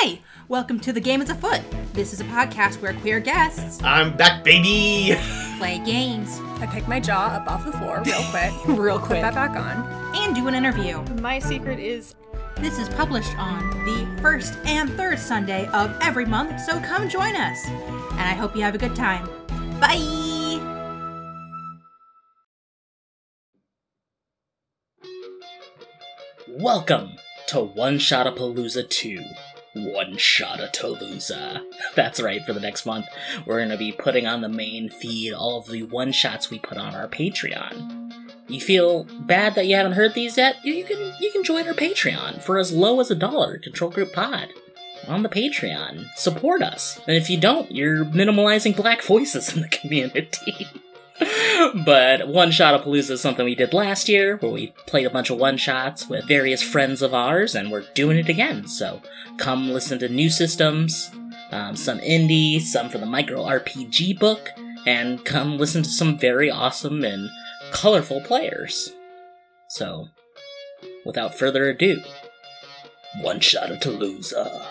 Hi, welcome to The Game is Afoot. This is a podcast where queer guests I'm back, baby. play games I pick my jaw up off the floor real quick. real Put quick that back on. and do an interview. My secret is This is published on the first and third Sunday of every month, so come join us. And I hope you have a good time. Bye! Welcome to One Shot of Palooza 2. One Shot of Palooza. That's right, for the next month, we're going to be putting on the main feed all of the one shots we put on our Patreon. You feel bad that you haven't heard these yet? You can you can join our Patreon for as low as a dollar, Control Group Pod. On the Patreon. Support us. And if you don't, you're minimalizing black voices in the community. But One Shot of Palooza is something we did last year, where we played a bunch of one shots with various friends of ours, and we're doing it again. So come listen to new systems, um, some indie, some for the micro RPG book, and come listen to some very awesome and colorful players. So, without further ado, One Shot of Palooza.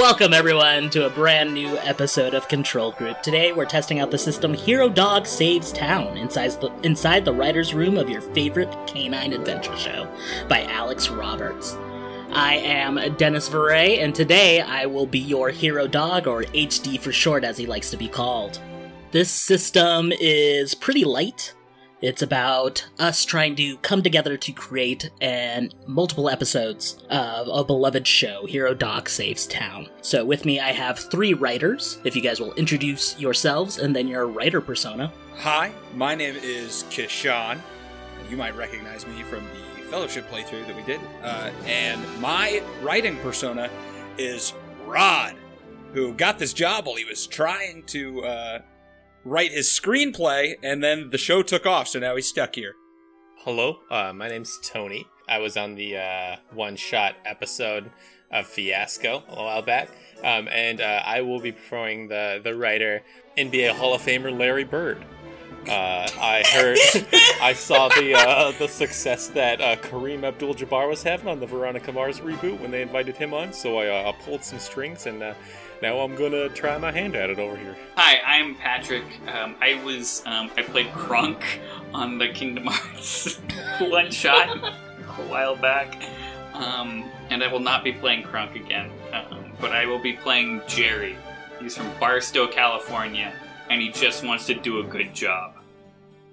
Welcome, everyone, to a brand new episode of Control Group. Today, we're testing out the system Hero Dog Saves Town inside the, inside the writer's room of your favorite canine adventure show by Alex Roberts. I am Dennis Veray, and today I will be your hero dog, or HD for short, as he likes to be called. This system is pretty light. It's about us trying to come together to create an multiple episodes of a beloved show, Hero Dog Saves Town. So with me I have three writers. If you guys will introduce yourselves and then your writer persona. Hi, my name is Kishan. You might recognize me from the Fellowship playthrough that we did. Uh, and my writing persona is Rod, who got this job while he was trying to uh, write his screenplay, and then the show took off, so now he's stuck here. Hello, uh, my name's Tony. I was on the uh, one-shot episode of Fiasco a while back, um, and uh, I will be performing the the writer NBA Hall of Famer Larry Bird. Uh, I heard, I saw the uh, the success that uh, Kareem Abdul-Jabbar was having on the Veronica Mars reboot when they invited him on. So I uh, pulled some strings, and uh, now I'm gonna try my hand at it over here. Hi, I'm Patrick. Um, I was um, I played Krunk on the Kingdom Hearts one shot a while back, um, and I will not be playing Krunk again. Um, but I will be playing Jerry. He's from Barstow, California, and he just wants to do a good job.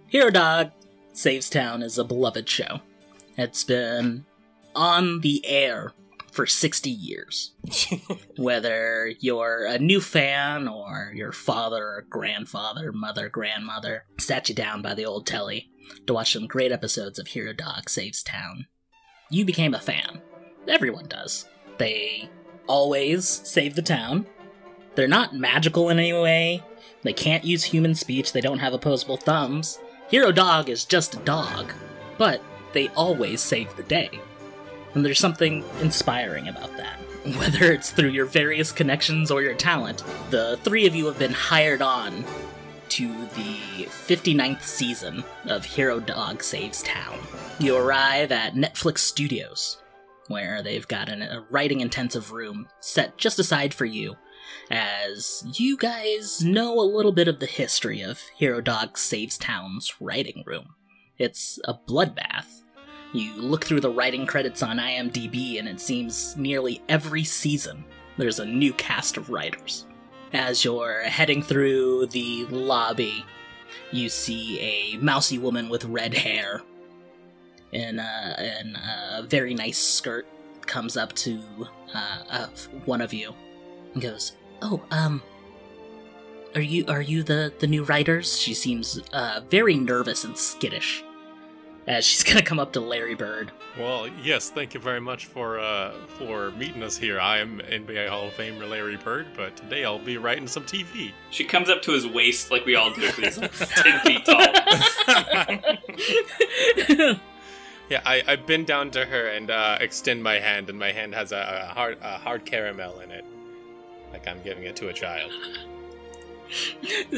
Hero Dog Saves Town is a beloved show. It's been on the air for 60 years. Whether you're a new fan or your father or grandfather, mother, grandmother sat you down by the old telly to watch some great episodes of Hero Dog Saves Town, you became a fan. Everyone does. They always save the town. They're not magical in any way. They can't use human speech. They don't have opposable thumbs. Hero Dog is just a dog, but they always save the day. And there's something inspiring about that. Whether it's through your various connections or your talent, the three of you have been hired on to the 59th season of Hero Dog Saves Town. You arrive at Netflix Studios, where they've got an, a writing intensive room set just aside for you, as you guys know a little bit of the history of Hero Dog Saves Town's writing room. It's a bloodbath. You look through the writing credits on IMDb, and it seems nearly every season there's a new cast of writers. As you're heading through the lobby, you see a mousy woman with red hair in a, in a very nice skirt comes up to uh, uh, one of you and goes, "Oh, um, are you are you the the new writers?" She seems uh, very nervous and skittish as she's gonna come up to Larry Bird. Well, yes, thank you very much for uh, for meeting us here. I am NBA Hall of Famer Larry Bird, but today I'll be writing some TV. She comes up to his waist like we all do. 'cause He's ten feet tall. Yeah, I, I bend down to her and uh, extend my hand, and my hand has a, a hard a hard caramel in it, like I'm giving it to a child.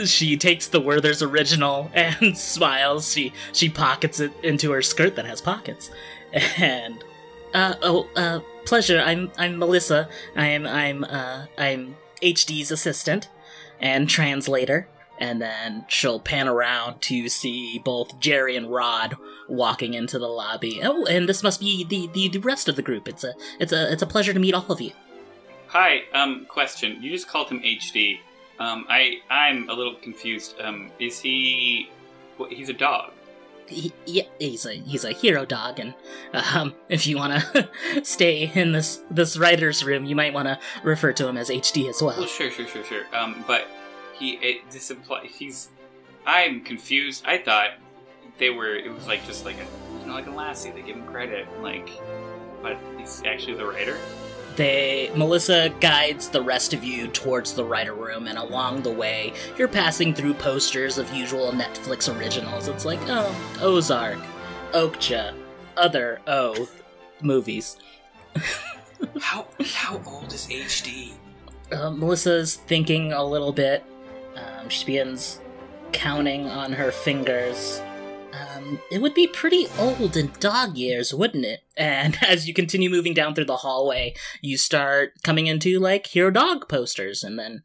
She takes the Werther's original and smiles. She she pockets it into her skirt that has pockets. And uh oh uh pleasure. I'm I'm Melissa. I'm I'm uh I'm HD's assistant and translator. And then she'll pan around to see both Jerry and Rod walking into the lobby. Oh, and this must be the, the, the rest of the group. It's a it's a it's a pleasure to meet all of you. Hi. Um. Question. You just called him HD. Um. I I'm a little confused. Um. Is he? What, he's a dog. he, yeah, he's a he's a hero dog, and um, if you want to stay in this this writer's room, you might want to refer to him as HD as Well, well. sure, sure, sure, sure. Um. But he. It, this imply he's. I'm confused. I thought they were. It was like just like a you know like a lassie. They give him credit. Like, but he's actually the writer. They Melissa guides the rest of you towards the writer room, and along the way, you're passing through posters of usual Netflix originals. It's like oh, Ozark, Okja, other O movies. How how old is HD? Uh, Melissa's thinking a little bit. Um, she begins counting on her fingers. Um, it would be pretty old in dog years, wouldn't it? And as you continue moving down through the hallway, you start coming into like hero dog posters, and then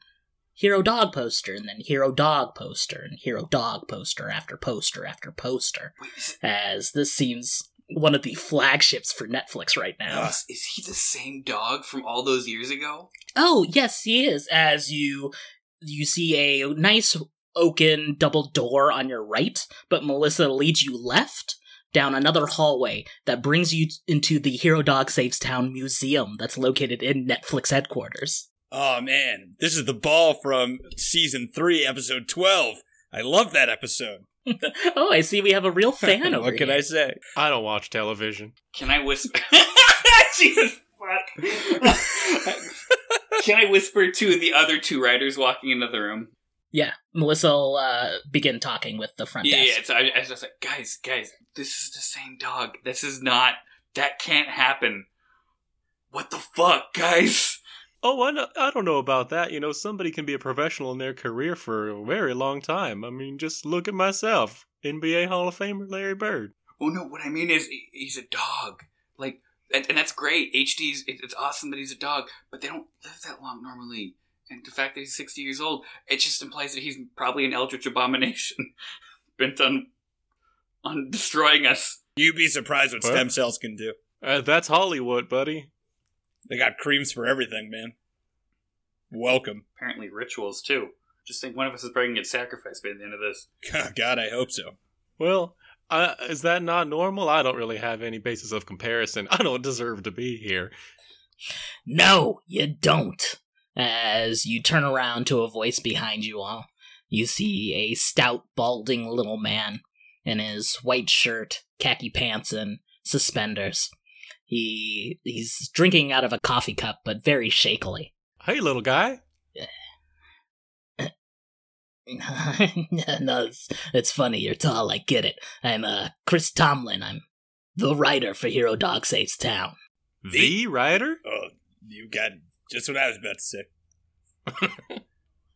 hero dog poster, and then hero dog poster, and hero dog poster after poster after poster. As this seems one of the flagships for Netflix right now. is, is he the same dog from all those years ago? Oh, yes, he is. As you you see a nice oaken double door on your right, but Melissa leads you left down another hallway that brings you into the Hero Dog Saves Town Museum that's located in Netflix headquarters. Oh man, this is the ball from season three, episode twelve. I love that episode. oh, I see we have a real fan over what can here. I say? I don't watch television. Can I whisper? Jesus fuck. Can I whisper to the other two writers walking into the room? Yeah, Melissa will uh, begin talking with the front Yeah, desk. yeah. So I, I was just like, guys, guys, this is the same dog. This is not. That can't happen. What the fuck, guys? Oh, I, know, I don't know about that. You know, somebody can be a professional in their career for a very long time. I mean, just look at myself, NBA Hall of Famer Larry Bird. Oh no, what I mean is he's a dog. Like, and, and that's great. HD's it's awesome that he's a dog, but they don't live that long normally. And the fact that he's sixty years old, it just implies that he's probably an eldritch abomination, bent on on destroying us. You'd be surprised what What? stem cells can do. Uh, that's Hollywood, buddy. They got creams for everything, man. Welcome. Apparently, rituals too. Just think, one of us is probably gonna get sacrificed by the end of this. God, I hope so. Well, uh, is that not normal? I don't really have any basis of comparison. I don't deserve to be here. No, you don't. As you turn around to a voice behind you all, you see a stout, balding little man in his white shirt, khaki pants, and suspenders. He he's drinking out of a coffee cup, but very shakily. Hey, little guy. no, it's, it's funny. You're tall. I get it. I'm uh, Chris Tomlin. I'm the writer for Hero Dog Saves Town. The writer? Oh, you got just what I was about to say.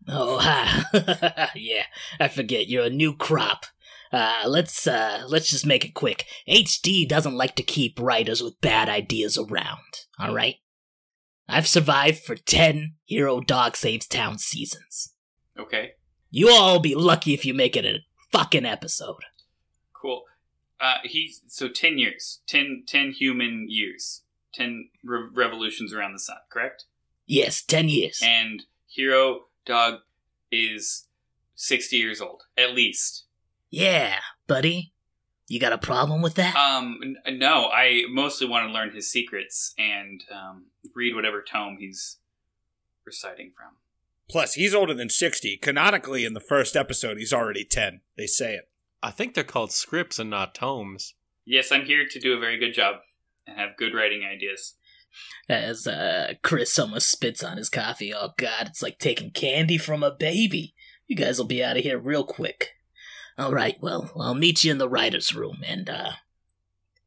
Oh, ha. yeah. I forget. You're a new crop. Uh, let's uh, let's just make it quick. HD doesn't like to keep writers with bad ideas around. All right. I've survived for ten Hero Dog Saves Town seasons. Okay, You all be lucky if you make it a fucking episode. cool. Uh, he's so ten years, 10, 10 human years, ten re- revolutions around the sun. Correct. Yes, ten years. and Hero Dog is 60 years old, at least. Yeah, buddy. You got a problem with that? Um, n- no, I mostly want to learn his secrets and um, read whatever tome he's reciting from. Plus, he's older than 60. Canonically, in the first episode, he's already 10. They say it. I think they're called scripts and not tomes. Yes, I'm here to do a very good job and have good writing ideas. As uh, Chris almost spits on his coffee. Oh god, it's like taking candy from a baby. You guys will be out of here real quick. All right, well, I'll meet you in the writer's room, and uh,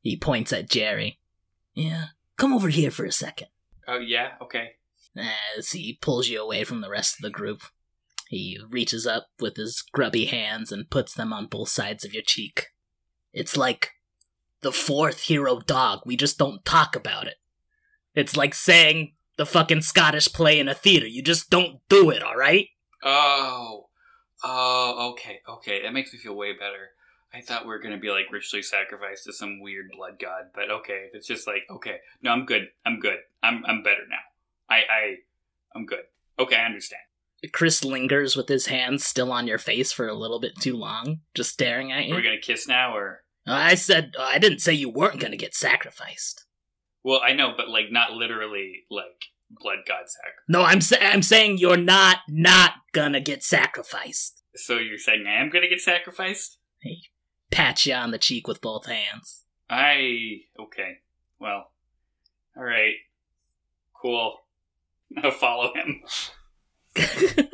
he points at Jerry. Yeah, come over here for a second. Oh yeah, okay. As he pulls you away from the rest of the group, he reaches up with his grubby hands and puts them on both sides of your cheek. It's like the fourth hero dog. We just don't talk about it. It's like saying the fucking Scottish play in a theater. You just don't do it, alright? Oh, oh, okay, okay. That makes me feel way better. I thought we were gonna be like ritually sacrificed to some weird blood god, but okay, it's just like okay, no, I'm good. I'm good. I'm I'm better now. I I I'm good. Okay, I understand. Chris lingers with his hands still on your face for a little bit too long, just staring at Are we you. gonna kiss now or? I said, I didn't say you weren't gonna get sacrificed. Well, I know, but like not literally like blood god sacrifice. No, I'm sa- I'm saying you're not not gonna get sacrificed. So you're saying I am gonna get sacrificed? Hey, Pat you on the cheek with both hands. I okay. Well, all right, cool. Now follow him.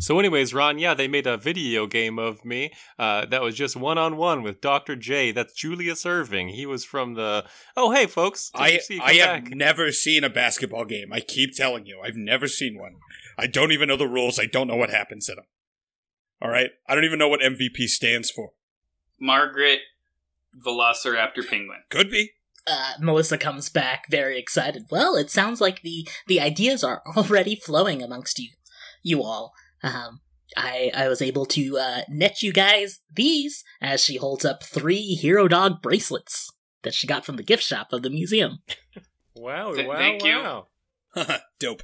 So, anyways, Ron, yeah, they made a video game of me uh, that was just one on one with Dr. J. That's Julius Erving. He was from the. Oh, hey, folks. Good I to see you I have back. never seen a basketball game. I keep telling you, I've never seen one. I don't even know the rules. I don't know what happens in them. All right, I don't even know what MVP stands for. Margaret Velociraptor Penguin. Could be. Uh, Melissa comes back very excited. Well, it sounds like the the ideas are already flowing amongst you, you all. Um, I I was able to uh, net you guys these as she holds up three Hero Dog bracelets that she got from the gift shop of the museum. Wow, Th- wow, thank you. wow. Dope.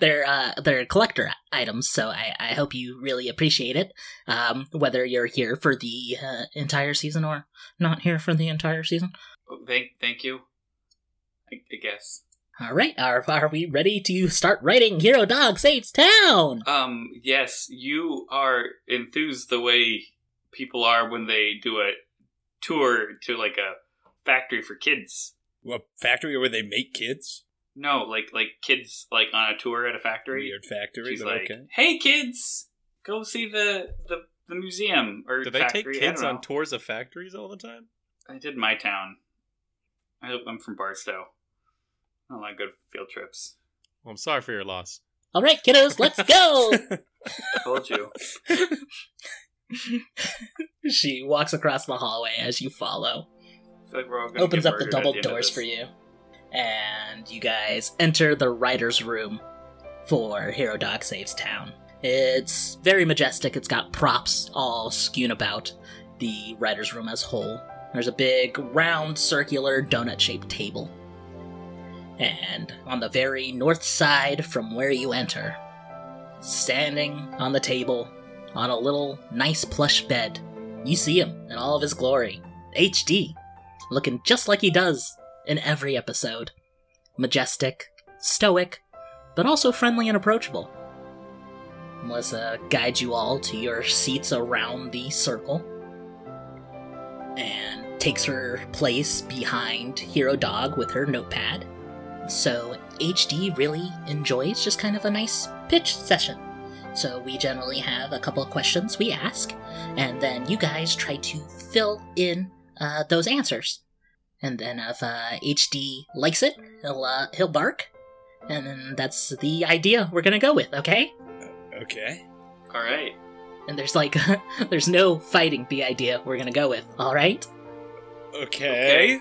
they're uh they're collector items, so I I hope you really appreciate it. Um, whether you're here for the uh, entire season or not here for the entire season. Thank thank you. I, I guess. All right, are are we ready to start writing Hero Dog Saves Town? Um. Yes, you are enthused the way people are when they do a tour to like a factory for kids. A factory where they make kids? No, like like kids like on a tour at a factory. Weird factory, She's but like, okay. "Hey kids, go see the the, the museum or Do they factory. take kids on tours of factories all the time? I did my town. I, I'm from Barstow. I don't like good field trips. Well, I'm sorry for your loss. All right, kiddos, let's go. Told you. she walks across the hallway as you follow. I feel like we're all gonna opens up the double end of doors for you. And you guys enter the writer's room for Hero Dog Saves Town. It's very majestic. It's got props all skewed about the writer's room as whole. There's a big, round, circular, donut shaped table. And on the very north side from where you enter, standing on the table, on a little nice plush bed, you see him in all of his glory. HD, looking just like he does in every episode. Majestic, stoic, but also friendly and approachable. Melissa uh, guides you all to your seats around the circle and takes her place behind Hero Dog with her notepad. So HD really enjoys just kind of a nice pitch session. So we generally have a couple of questions we ask, and then you guys try to fill in uh, those answers. And then if uh, HD likes it, he'll uh, he'll bark, and that's the idea we're gonna go with. Okay? Okay. All right. And there's like there's no fighting the idea we're gonna go with. All right? Okay.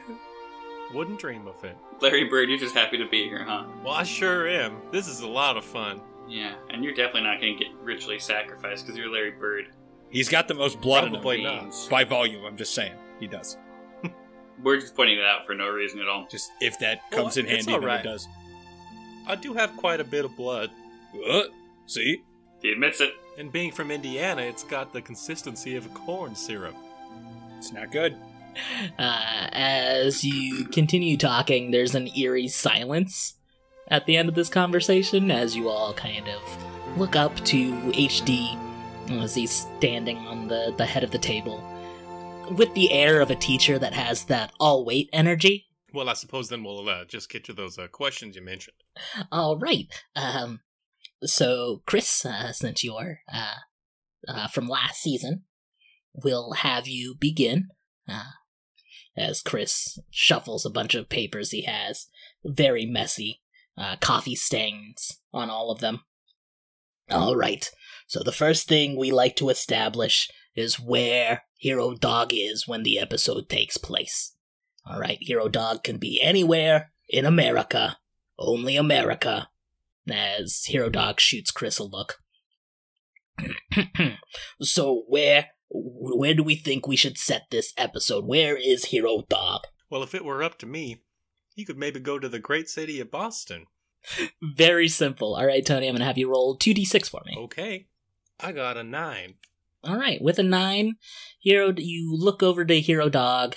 Wouldn't dream of it. Larry Bird, you're just happy to be here, huh? Well, I sure am. This is a lot of fun. Yeah, and you're definitely not going to get ritually sacrificed because you're Larry Bird. He's got the most blood in him. Probably not. Beans. By volume, I'm just saying. He does. We're just pointing it out for no reason at all. Just if that Well, comes in it's handy, then it does. I do have quite a bit of blood. Uh, see? He admits it. And being from Indiana, it's got the consistency of corn syrup. It's not good. Uh, as you continue talking, there's an eerie silence at the end of this conversation as you all kind of look up to HD as he's standing on the, the head of the table. with the air of a teacher that has that all weight energy. Well, I suppose then we'll uh, just get to those uh, questions you mentioned. All right. Um, so Chris, uh, since you're uh, uh, from last season, we'll have you begin. As Chris shuffles a bunch of papers he has, very messy, uh, coffee stains on all of them. All right. So the first thing we like to establish is where Hero Dog is when the episode takes place. All right, Hero Dog can be anywhere in America, only America. As Hero Dog shoots Chris a look. so where where do we think we should set this episode? Where is Hero Dog? Well, if it were up to me, you could maybe go to the great city of Boston. Very simple. All right, Tony, I'm going to have you roll 2d6 for me. Okay. I got a nine. All right, with a 9, Hero you look over to Hero Dog,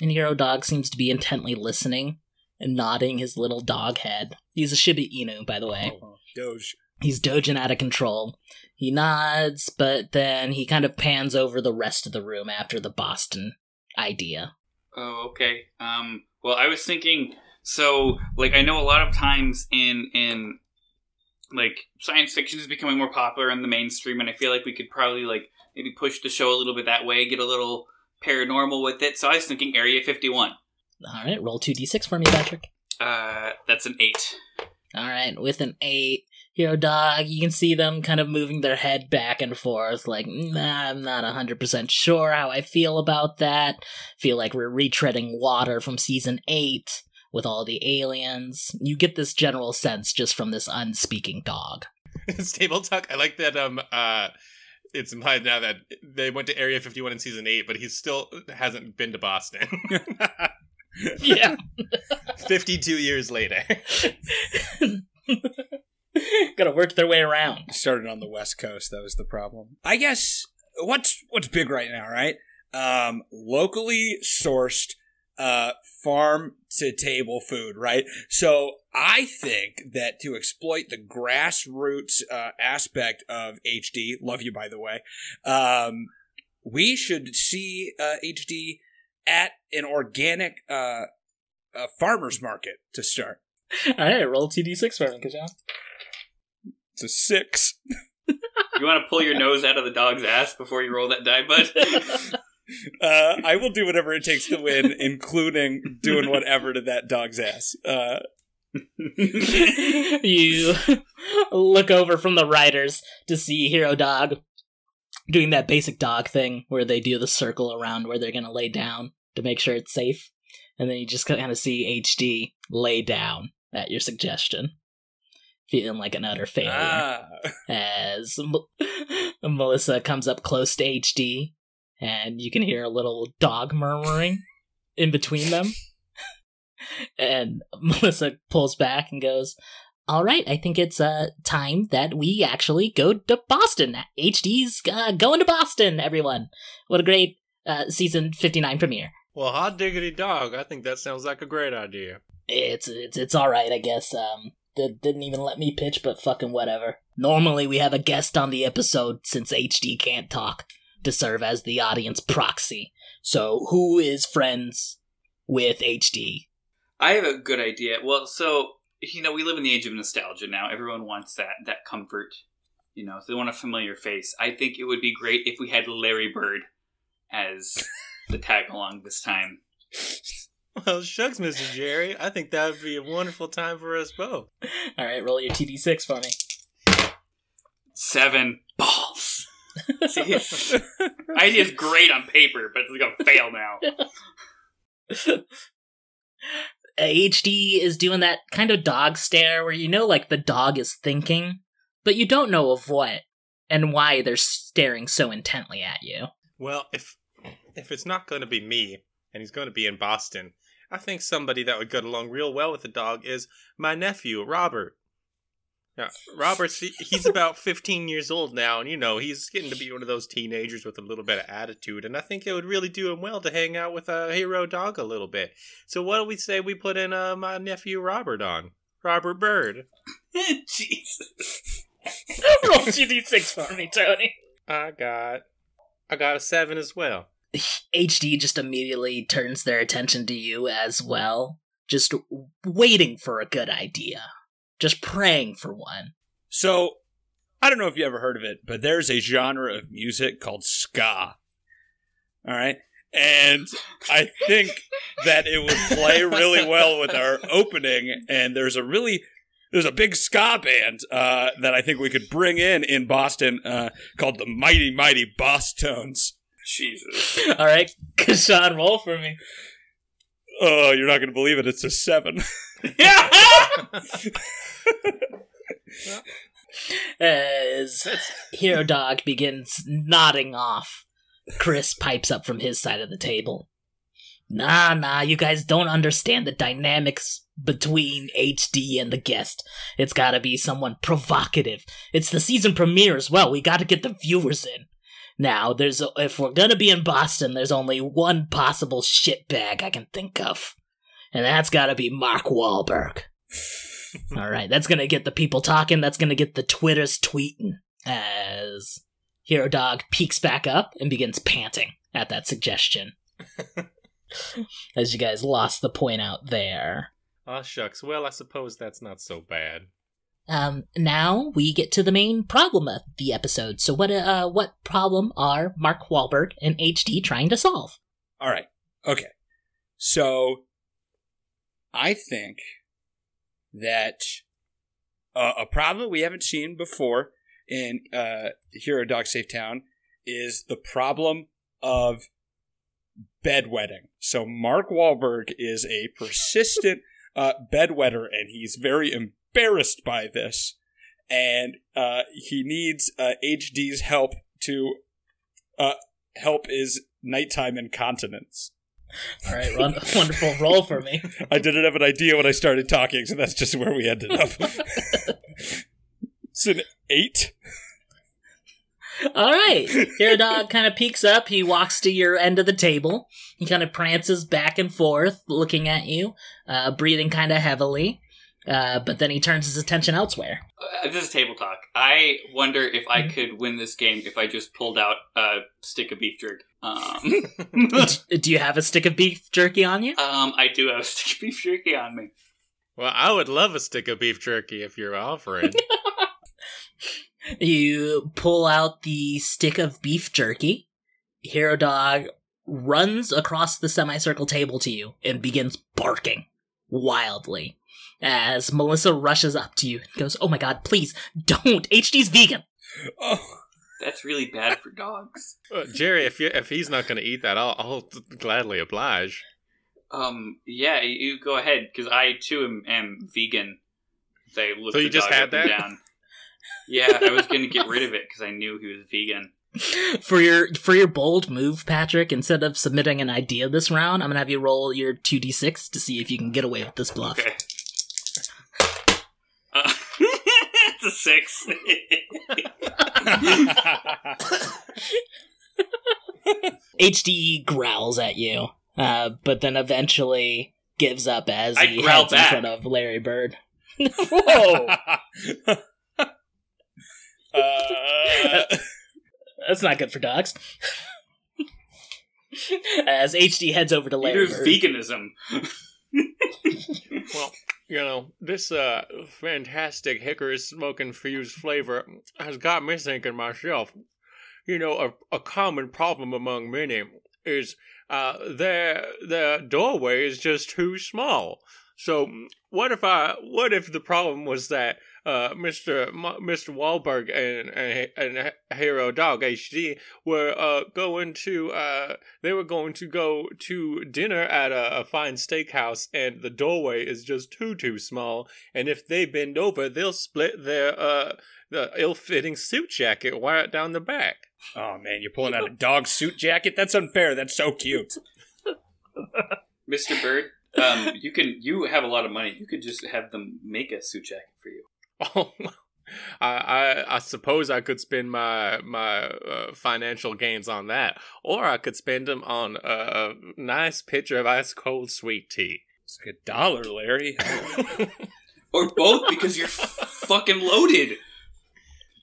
and Hero Dog seems to be intently listening and nodding his little dog head. He's a Shiba Inu, by the way. Oh, Doge. He's dojing out of control. He nods, but then he kind of pans over the rest of the room after the Boston idea. Oh, okay. Um, well, I was thinking. So, like, I know a lot of times in in like science fiction is becoming more popular in the mainstream, and I feel like we could probably like maybe push the show a little bit that way, get a little paranormal with it. So I was thinking Area Fifty One. All right, roll 2d6 for me, Patrick. Uh, that's an eight. All right, with an 8, Hero Dog, you can see them kind of moving their head back and forth, like, nah, I'm not 100% sure how I feel about that. Feel like we're retreading water from season 8 with all the aliens. You get this general sense just from this unspeaking dog. Stable talk. I like that. Um. Uh. It's implied now that they went to Area 51 in season eight, but he still hasn't been to Boston. Yeah. 52 years later. Gotta work their way around. Started on the West Coast. That was the problem. I guess what's what's big right now, right? Um, locally sourced, uh, farm to table food, right? So I think that to exploit the grassroots uh, aspect of HD, love you by the way, um, we should see uh, HD at an organic uh, farmers market to start. All right, roll 2d6 for me, Kajan. It's a six. You want to pull your nose out of the dog's ass before you roll that die, bud? Uh, I will do whatever it takes to win, including doing whatever to that dog's ass. Uh, you look over from the riders to see Hero Dog doing that basic dog thing where they do the circle around where they're gonna lay down to make sure it's safe. And then you just kind of see HD lay down at your suggestion, feeling like an utter failure. ah. As M- Melissa comes up close to HD, and you can hear a little dog murmuring in between them. and Melissa pulls back and goes, All right, I think it's uh, time that we actually go to Boston. HD's uh, going to Boston, everyone. What a great uh, season 59 premiere. well, hot diggity dog. I think that sounds like a great idea. It's it's it's all right, I guess. Um, they didn't even let me pitch, but fucking whatever. Normally, we have a guest on the episode since HD can't talk to serve as the audience proxy. So, who is friends with HD? I have a good idea. Well, so you know, we live in the age of nostalgia now. Everyone wants that that comfort. You know, so they want a familiar face. I think it would be great if we had Larry Bird as the tag along this time. Well, shucks, Mr. Jerry. I think that would be a wonderful time for us both. All right, roll your 2d6 for me. Seven balls. See, it's, idea's great on paper, but it's gonna fail now. Uh, HD is doing that kind of dog stare where you know, like, the dog is thinking, but you don't know of what and why they're staring so intently at you. Well, if if it's not going to be me and he's going to be in Boston, I think somebody that would get along real well with the dog is my nephew, Robert. Yeah, Robert's he's about 15 years old now, and you know he's getting to be one of those teenagers with a little bit of attitude, and I think it would really do him well to hang out with a hero dog a little bit. So what do we say we put in uh, my nephew Robert on? Robert Bird. Jesus. roll 2d6 for me, Tony. I got I got a seven as well. HD just immediately turns their attention to you as well, just waiting for a good idea, just praying for one. So, I don't know if you ever heard of it, but there's a genre of music called ska. All right. And I think that it would play really well with our opening. And there's a really there's a big ska band uh, that I think we could bring in in Boston uh, called the Mighty Mighty Bosstones. Jesus. All right, Kashan, roll for me. Oh, you're not going to believe it. It's a seven. As Hero Dog begins nodding off, Chris pipes up from his side of the table. Nah, nah, you guys don't understand the dynamics between HD and the guest. It's gotta be someone provocative. It's the season premiere as well. We gotta get the viewers in. Now, there's a, if we're gonna be in Boston, there's only one possible shitbag I can think of, and that's gotta be Mark Wahlberg. All right, that's gonna get the people talking. That's gonna get the Twitters tweeting. As Hero Dog peeks back up and begins panting at that suggestion. As you guys lost the point out there. Oh shucks. Well, I suppose that's not so bad. Um, now we get to the main problem of the episode. So, what uh, what problem are Mark Wahlberg and HD trying to solve? All right. Okay. So I think that uh, a problem we haven't seen before in uh, Hero Dog Saves Town is the problem of bedwetting. So Mark Wahlberg is a persistent uh, bedwetter, and he's very embarrassed by this, and uh, he needs uh, HD's help to uh, help his nighttime incontinence. All right, wonderful roll for me. I didn't have an idea when I started talking, so that's just where we ended up. it's an eight. All right, Hero Dog kind of peeks up. He walks to your end of the table. He kind of prances back and forth, looking at you, uh, breathing kind of heavily. Uh, but then he turns his attention elsewhere. Uh, this is table talk. I wonder if I could win this game if I just pulled out a stick of beef jerky. Um, Do you have a stick of beef jerky on you? um, I do have a stick of beef jerky on me. Well, I would love a stick of beef jerky if you're offering. You pull out the stick of beef jerky. Hero Dog runs across the semicircle table to you and begins barking wildly. As Melissa rushes up to you and goes, Oh my god, please don't! HD's vegan! Oh, That's really bad for dogs. Uh, Jerry, if you if he's not going to eat that, I'll, I'll gladly oblige. Um, yeah, you- you go ahead because I too am, am vegan. They look So you the just had up that? down. Yeah, I was gonna get rid of it because I knew he was vegan. For your for your bold move, Patrick, instead of submitting an idea this round, I'm gonna have you roll your 2d6 to see if you can get away with this bluff. Okay. Uh, a six. HD growls at you, uh, but then eventually gives up as I he heads in front of Larry Bird. Whoa! uh, That's not good for dogs. As HD heads over to Larry Bird. veganism. Well, you know, this uh fantastic hickory smoking fused flavor has got me thinking myself. You know, a, a common problem among many is uh their their doorway is just too small. So what if I what if the problem was that uh Mr. M- Mr. Wahlberg and and, and Hero Dog HD were uh going to uh they were going to go to dinner at a, a fine steakhouse and the doorway is just too too small and if they bend over they'll split their uh the ill-fitting suit jacket right down the back oh man, you're pulling out a dog suit jacket? That's unfair. That's so cute. Mr. Bird, um, you can you have a lot of money. You could just have them make a suit jacket for you. Oh I, I I suppose I could spend my my uh, financial gains on that, or I could spend them on a, a nice pitcher of ice cold sweet tea. It's like a dollar, Larry. Or both because you're fucking loaded.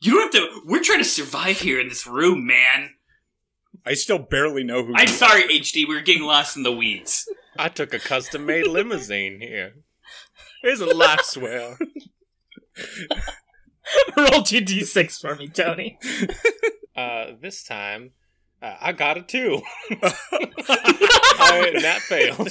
You don't have to. We're trying to survive here in this room, man. I still barely know who. I'm you sorry, HD. We were getting lost in the weeds. I took a custom made limousine here. Here's a life swell. Roll two d6 for me, Tony. Uh, this time, uh, I got a two. I, that failed.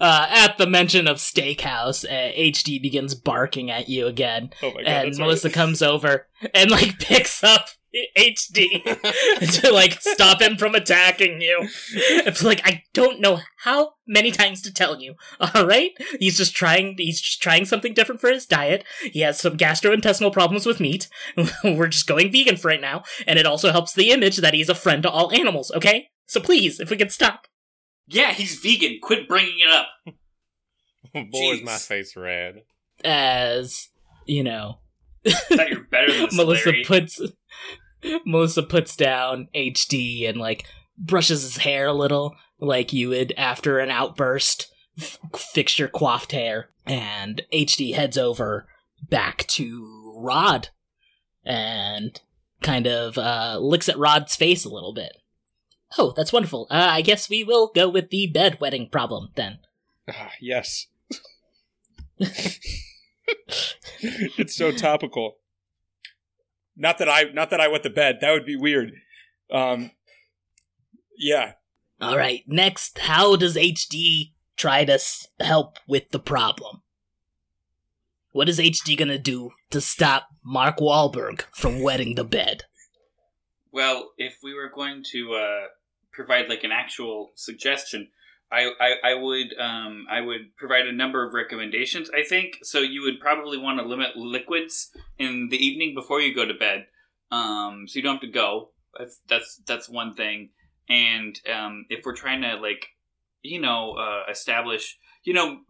uh, at the mention of steakhouse, uh, HD begins barking at you again, oh my god! and Melissa right. comes over and like picks up HD to like stop him from attacking you. It's like I don't know how many times to tell you. All right, he's just trying. He's just trying something different for his diet. He has some gastrointestinal problems with meat. We're just going vegan for right now, and it also helps the image that he's a friend to all animals. Okay, so please, if we could stop. Yeah, he's vegan. Quit bringing it up. Boy, is my face red. As you know, I thought you were better than this, Melissa Larry. puts Melissa puts down HD and like brushes his hair a little, like you would after an outburst. F- fix your coiffed hair, and HD heads over back to Rod, and kind of uh, looks at Rod's face a little bit. Oh, that's wonderful. Uh, I guess we will go with the bedwetting problem then. Ah, yes. it's so topical. Not that I, not that I wet the bed. That would be weird. Um, yeah. All right, next, how does HD try to s- help with the problem? What is HD gonna do to stop Mark Wahlberg from wetting the bed? Well, if we were going to uh, provide like an actual suggestion, I, I, I would um, I would provide a number of recommendations. I think so. You would probably want to limit liquids in the evening before you go to bed, um, so you don't have to go. That's that's that's one thing. And um, if we're trying to like, you know, uh, establish, you know,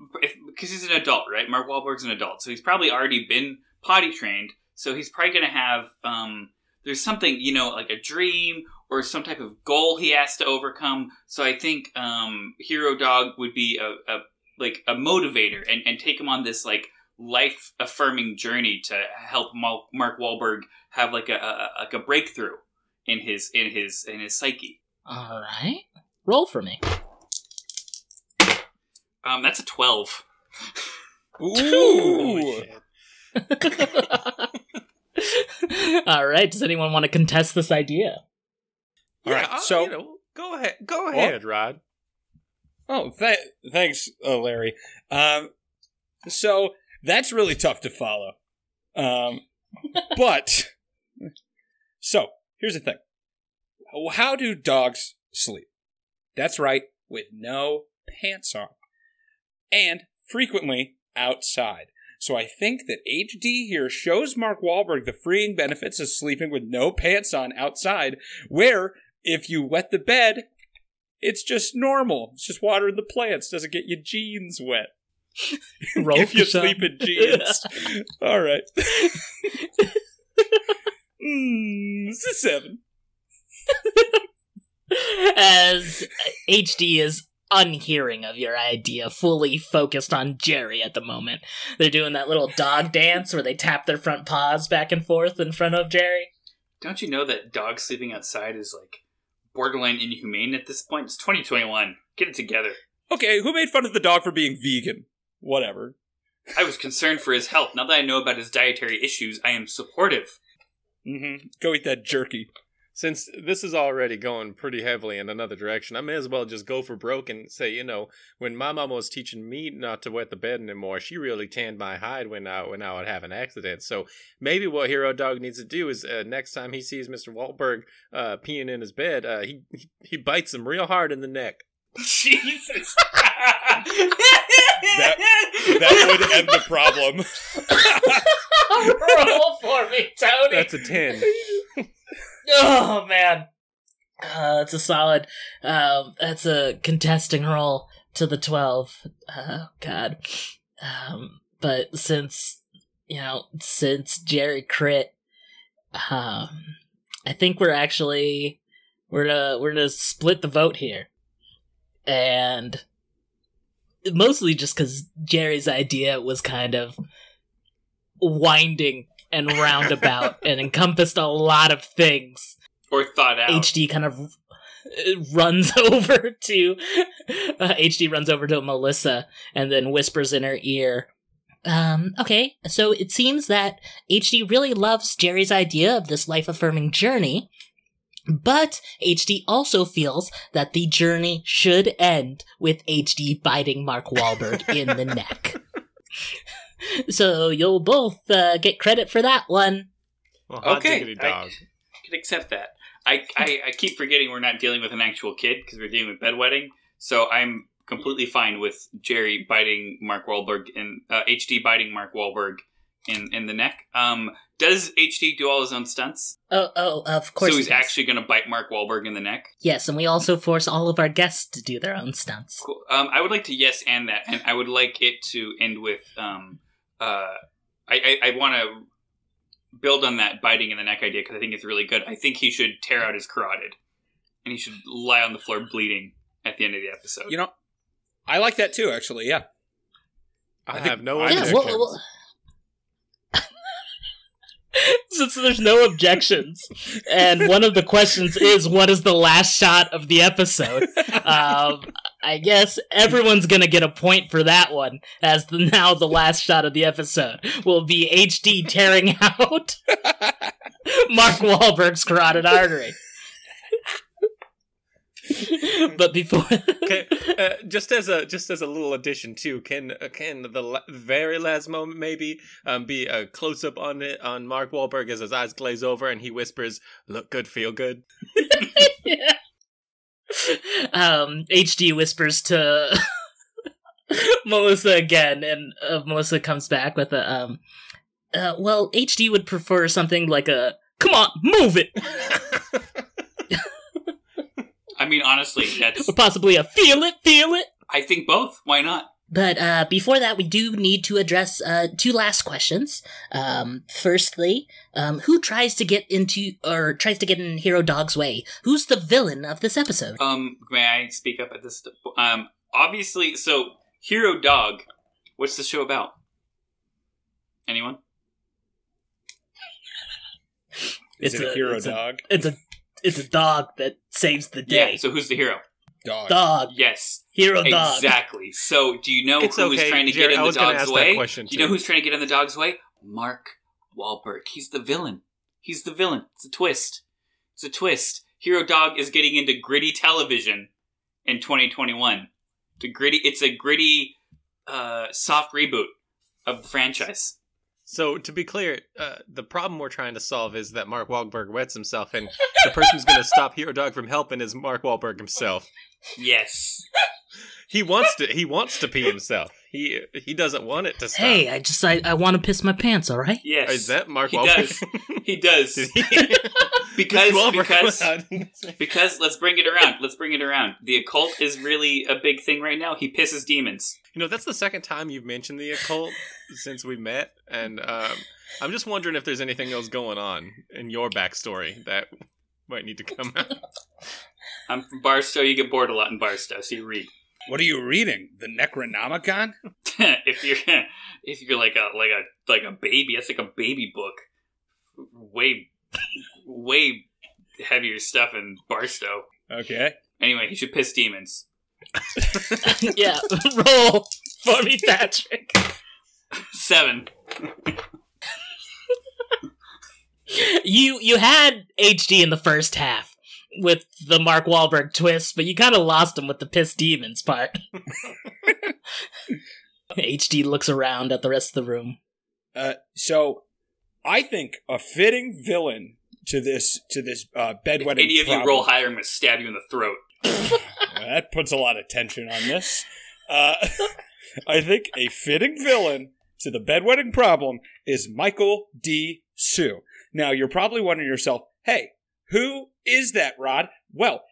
because he's an adult, right? Mark Wahlberg's an adult, so he's probably already been potty trained. So he's probably going to have um, there's something you know like a dream or some type of goal he has to overcome so i think um, hero dog would be a, a like a motivator and, and take him on this like life affirming journey to help mark Wahlberg have like a, a like a breakthrough in his in his in his psyche All right, roll for me. um that's a 12 Ooh. All right, does anyone want to contest this idea? All right, Yeah, I'll- so- you know, go ahead, go ahead, Rod. Oh, th- thanks, uh, Larry. Um, so that's really tough to follow. Um, but so here's the thing: how do dogs sleep? That's right, with no pants on, and frequently outside. So I think that HD here shows Mark Wahlberg the freeing benefits of sleeping with no pants on outside, where if you wet the bed, it's just normal. It's just watering the plants. Doesn't get your jeans wet. Roll if you for some- sleep in jeans. All right. mm, it's a seven. As HD is unhearing of your idea, fully focused on Jerry at the moment. They're doing that little dog dance where they tap their front paws back and forth in front of Jerry. don't you know that dogs sleeping outside is like borderline inhumane at this point it's 2021 get it together Okay, who made fun of the dog for being vegan? Whatever. I was concerned for his health. Now that I know about his dietary issues, I am supportive. Mm-hmm. Go eat that jerky. Since this is already going pretty heavily in another direction, I may as well just go for broke and say, you know, when my mama was teaching me not to wet the bed anymore, she really tanned my hide when I when I would have an accident. So maybe what Hero Dog needs to do is uh, next time he sees Mister Wahlberg uh, peeing in his bed, uh, he he- he bites him real hard in the neck. Jesus. That would end the problem. Roll for me, Tony. That's a ten. Oh man, uh, that's a solid. Um, that's a contesting roll to the twelve. Oh God. Um, but since you know, since Jerry crit, um, I think we're actually we're gonna we're gonna split the vote here, and mostly just because Jerry's idea was kind of winding and roundabout and encompassed a lot of things. or thought out. HD kind of runs over to uh, HD runs over to Melissa and then whispers in her ear. Um, okay, so it seems that HD really loves Jerry's idea of this life affirming journey, but HD also feels that the journey should end with HD biting Mark Wahlberg in the neck. So you'll both uh, get credit for that one. Well, Okay, diggity I- dog. can accept that. I, I, I keep forgetting we're not dealing with an actual kid because we're dealing with bedwetting. So I'm completely fine with Jerry biting Mark Wahlberg and uh, HD biting Mark Wahlberg in, in the neck. Um, does HD do all his own stunts? Oh, oh, of course. so he he's does. actually going to bite Mark Wahlberg in the neck. Yes, and we also force all of our guests to do their own stunts. Cool. Um, I would like to yes and that, and I would like it to end with um, uh, I, I, I want to build on that biting in the neck idea because I think it's really good. I think he should tear out his carotid, and he should lie on the floor bleeding at the end of the episode. You know, I like that too. Actually, yeah. I, I think- have no idea. Yeah, well, well- Since there's no objections, and one of the questions is, "What is the last shot of the episode?" um, I guess everyone's gonna get a point for that one, as the, now the last shot of the episode will be HD tearing out Mark Wahlberg's carotid artery. but before, okay, uh, just as a just as a little addition too, can uh, can the la- very last moment maybe um, be a close up on it on Mark Wahlberg as his eyes glaze over and he whispers, "Look good, feel good." Yeah. Um, HD whispers to Melissa again, and uh, Melissa comes back with a um. Uh, well, HD would prefer something like a "Come on, move it," I mean, honestly, that's or possibly a "Feel it, feel it." I think both. Why not? But uh, before that, we do need to address uh, two last questions. Um, firstly, um, who tries to get into or tries to get in Hero Dog's way? Who's the villain of this episode? Um, may I speak up at this? Um, obviously, so Hero Dog. What's the show about? Anyone? Is it a hero it's dog? it's a it's a dog that saves the day. Yeah. So who's the hero? Dog. dog, Yes, hero dog. exactly. So, do you know It's who is okay, trying to Jared, get in was the gonna dog's ask that way? question, Do you know who's trying to get in the dog's way? Mark Wahlberg. He's the villain. He's the villain. It's a twist. It's a twist. Hero Dog is getting into gritty television in 2021. The gritty. It's a gritty, uh, soft reboot of the franchise. So to be clear, uh, the problem we're trying to solve is that Mark Wahlberg wets himself, and the person who's going to stop Hero Dog from helping is Mark Wahlberg himself. Yes. He wants to. He wants to pee himself. He he doesn't want it to stop. Hey, I just I, I want to piss my pants. All right. Yes. is that Mark he Wahlberg? does. He does. Did he- because Wahlberg because because let's bring it around. Let's bring it around. The occult is really a big thing right now. He pisses demons. You know, that's the second time you've mentioned the occult since we met, and um, I'm just wondering if there's anything else going on in your backstory that might need to come out. I'm from Barstow. You get bored a lot in Barstow, so you read. What are you reading? The Necronomicon? if you're if you're like a like a like a baby, that's like a baby book. Way way heavier stuff in Barstow. Okay. Anyway, he should piss demons. yeah, roll for me, Patrick. Seven. You you had HD in the first half with the Mark Wahlberg twist, but you kind of lost him with the piss demons part. HD looks around at the rest of the room. Uh, so, I think a fitting villain to this to this uh, If bedwetting. any of you roll higher, I'm gonna stab you in the throat. Well, that puts a lot of tension on this. Uh, I think a fitting villain to the bedwetting problem is Michael D. Hsu. Now, you're probably wondering yourself, hey, who is that, Rod? Well,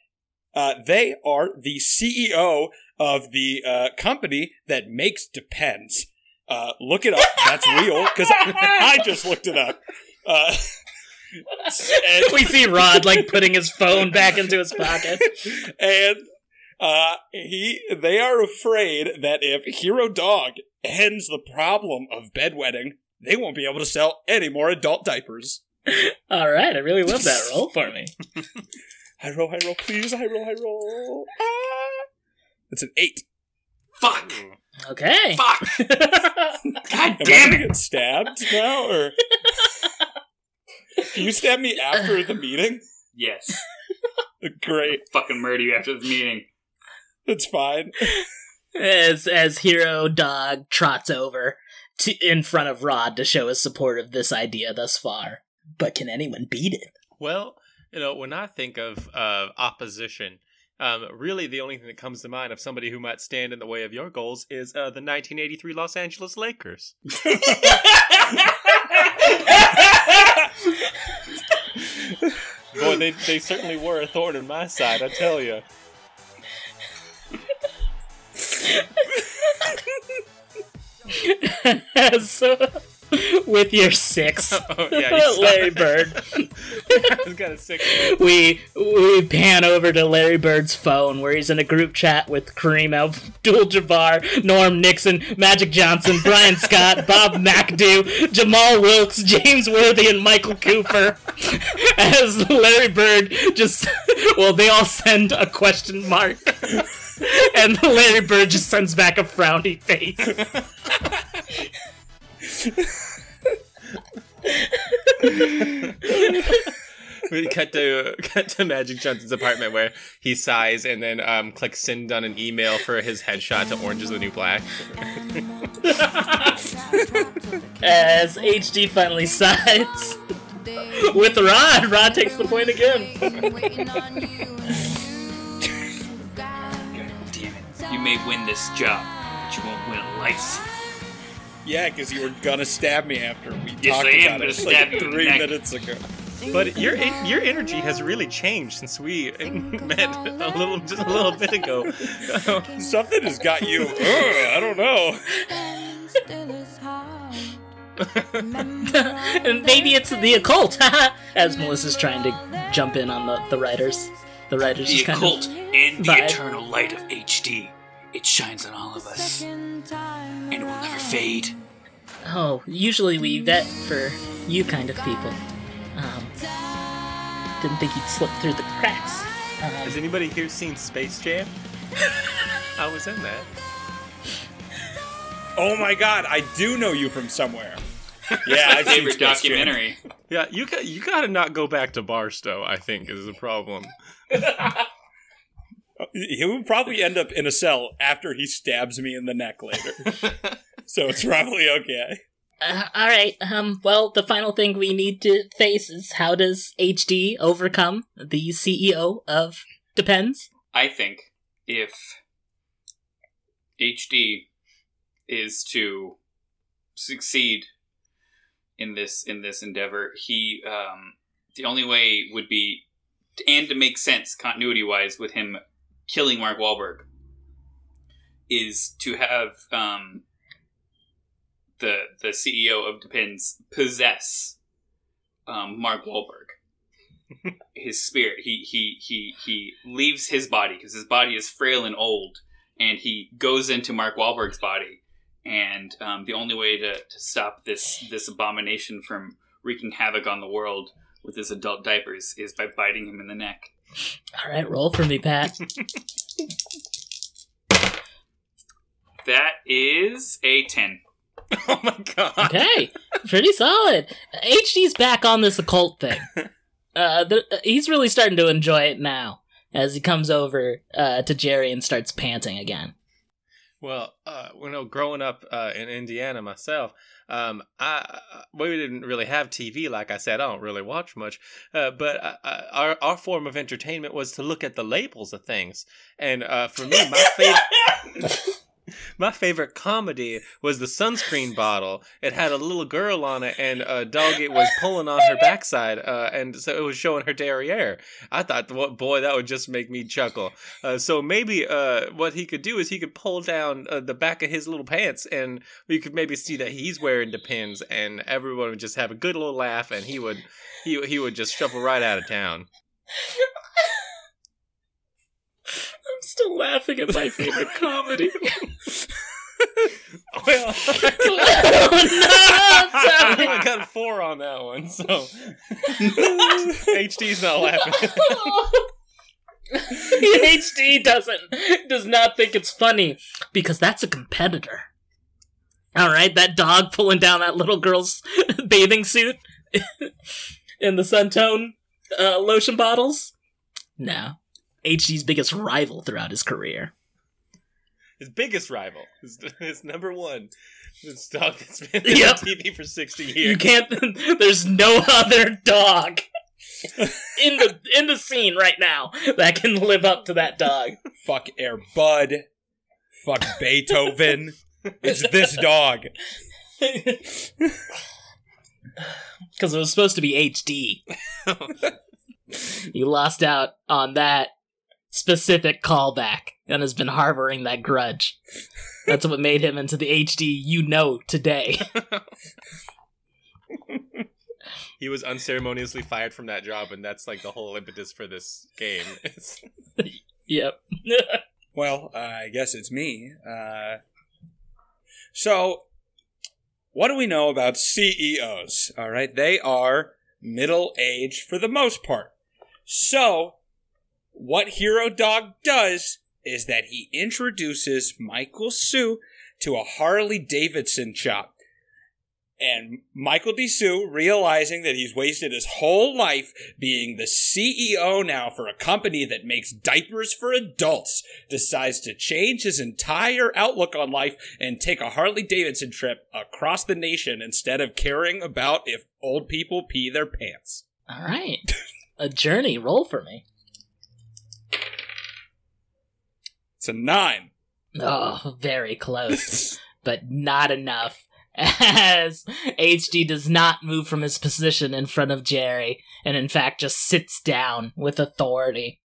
uh, they are the CEO of the uh, company that makes Depends. Uh, look it up. That's real because I just looked it up. And- we see Rod like putting his phone back into his pocket. and uh, he they are afraid that if Hero Dog ends the problem of bedwetting, they won't be able to sell any more adult diapers. All right, I really love that roll for me. High roll, high roll, please. High roll, high roll. Ah! It's an eight. Fuck! Okay. Fuck! God Am I damn gonna it! get stabbed now, or Can you stab me after the meeting? Yes. Great, Fucking murder you after the meeting. It's fine. as as hero dog trots over to in front of Rod to show his support of this idea thus far. But can anyone beat it? Well, you know, when I think of uh, opposition, um, really the only thing that comes to mind of somebody who might stand in the way of your goals is uh, the 1983 Los Angeles Lakers. Boy, they, they certainly were a thorn in my side, I tell you. so, with your six, Oh, yeah, you Larry. Bird, He's got a six. we we pan over to Larry Bird's phone where he's in a group chat with Kareem Abdul-Jabbar, Norm Nixon, Magic Johnson, Byron Scott, Bob McAdoo, Jamaal Wilkes, James Worthy, and Michael Cooper. As Larry Bird just well, they all send a question mark. And Larry Bird just sends back a frowny face. We cut to cut to Magic Johnson's apartment where he sighs and then um, clicks send on an email for his headshot to Orange is the New Black. As HD finally sighs with Rod. Rod takes the point again. God Damn it. You may win this job, but you won't win a life. Yeah, because you were gonna stab me after we Yes, talked I am about it like you in the three neck. minutes ago. But your your energy has really changed since we met a little just a little bit ago. Something has got you. Ugh, I don't know. and maybe it's the occult. As Melissa's trying to jump in on the, the writers. The writers The just kind of. The occult of and the vibe. eternal light of HD. It shines on all of us, and it will never fade. Oh, usually we vet for you kind of people. Um, didn't think you'd slip through the cracks. Um, Has anybody here seen Space Jam? I was in that. Oh my god, I do know you from somewhere. Yeah, I've seen Favorite Space Jam. documentary. Yeah, you got you got to not go back to Barstow. I think is the problem. He would probably end up in a cell after he stabs me in the neck later. so it's probably okay. Uh, all right. Um. Well, the final thing we need to face is how does HD overcome the CEO of Depends? I think if HD is to succeed in this in this endeavor, he um, the only way would be and to make sense continuity wise with him killing Mark Wahlberg is to have um, the the CEO of Depends possess um, Mark Wahlberg his spirit. He he he he leaves his body because his body is frail and old, and he goes into Mark Wahlberg's body. And um, the only way to, to stop this this abomination from wreaking havoc on the world with his adult diapers is by biting him in the neck. All right, roll for me, Pat. That is a ten. Oh my god. Okay, pretty solid. HD's back on this occult thing. Uh, the, he's really starting to enjoy it now as he comes over uh, to Jerry and starts panting again. Well, uh, you know, growing up uh, in Indiana myself, um, I we didn't really have TV. Like I said, I don't really watch much. Uh, but uh, uh, our our form of entertainment was to look at the labels of things. And uh, for me, my favorite. My favorite comedy was the sunscreen bottle. It had a little girl on it, and uh, Doggy was pulling on her backside, uh, and so it was showing her derriere. I thought, what boy, that would just make me chuckle. Uh, so maybe uh, what he could do is he could pull down uh, the back of his little pants, and we could maybe see that he's wearing Depends, and everyone would just have a good little laugh, and he would he he would just shuffle right out of town. I'm still laughing at my favorite comedy. Well, oh, I no, only got four on that one, so HD's not laughing. HD doesn't does not think it's funny because that's a competitor. All right, that dog pulling down that little girl's bathing suit in the Suntone uh, lotion bottles. No, HD's biggest rival throughout his career. His biggest rival, his, his number one, this dog that's been Yep. on TV for sixty years. You can't. There's no other dog in the in the scene right now that can live up to that dog. Fuck Air Bud. Fuck Beethoven. It's this dog. Because it was supposed to be HD. you lost out on that specific callback and has been harboring that grudge. That's what made him into the HD you know today. He was unceremoniously fired from that job, and that's like the whole impetus for this game. Yep. Well, uh, I guess it's me. Uh, so, what do we know about CEOs? All right, they are middle aged for the most part. So, what Hero Dog does is that he introduces Michael Hsu to a Harley Davidson shop. And Michael D. Hsu, realizing that he's wasted his whole life being the CEO now for a company that makes diapers for adults, decides to change his entire outlook on life and take a Harley Davidson trip across the nation instead of caring about if old people pee their pants. All right. A journey. Roll for me. It's a nine. Oh, very close, but not enough. As HD does not move from his position in front of Jerry, and in fact just sits down with authority.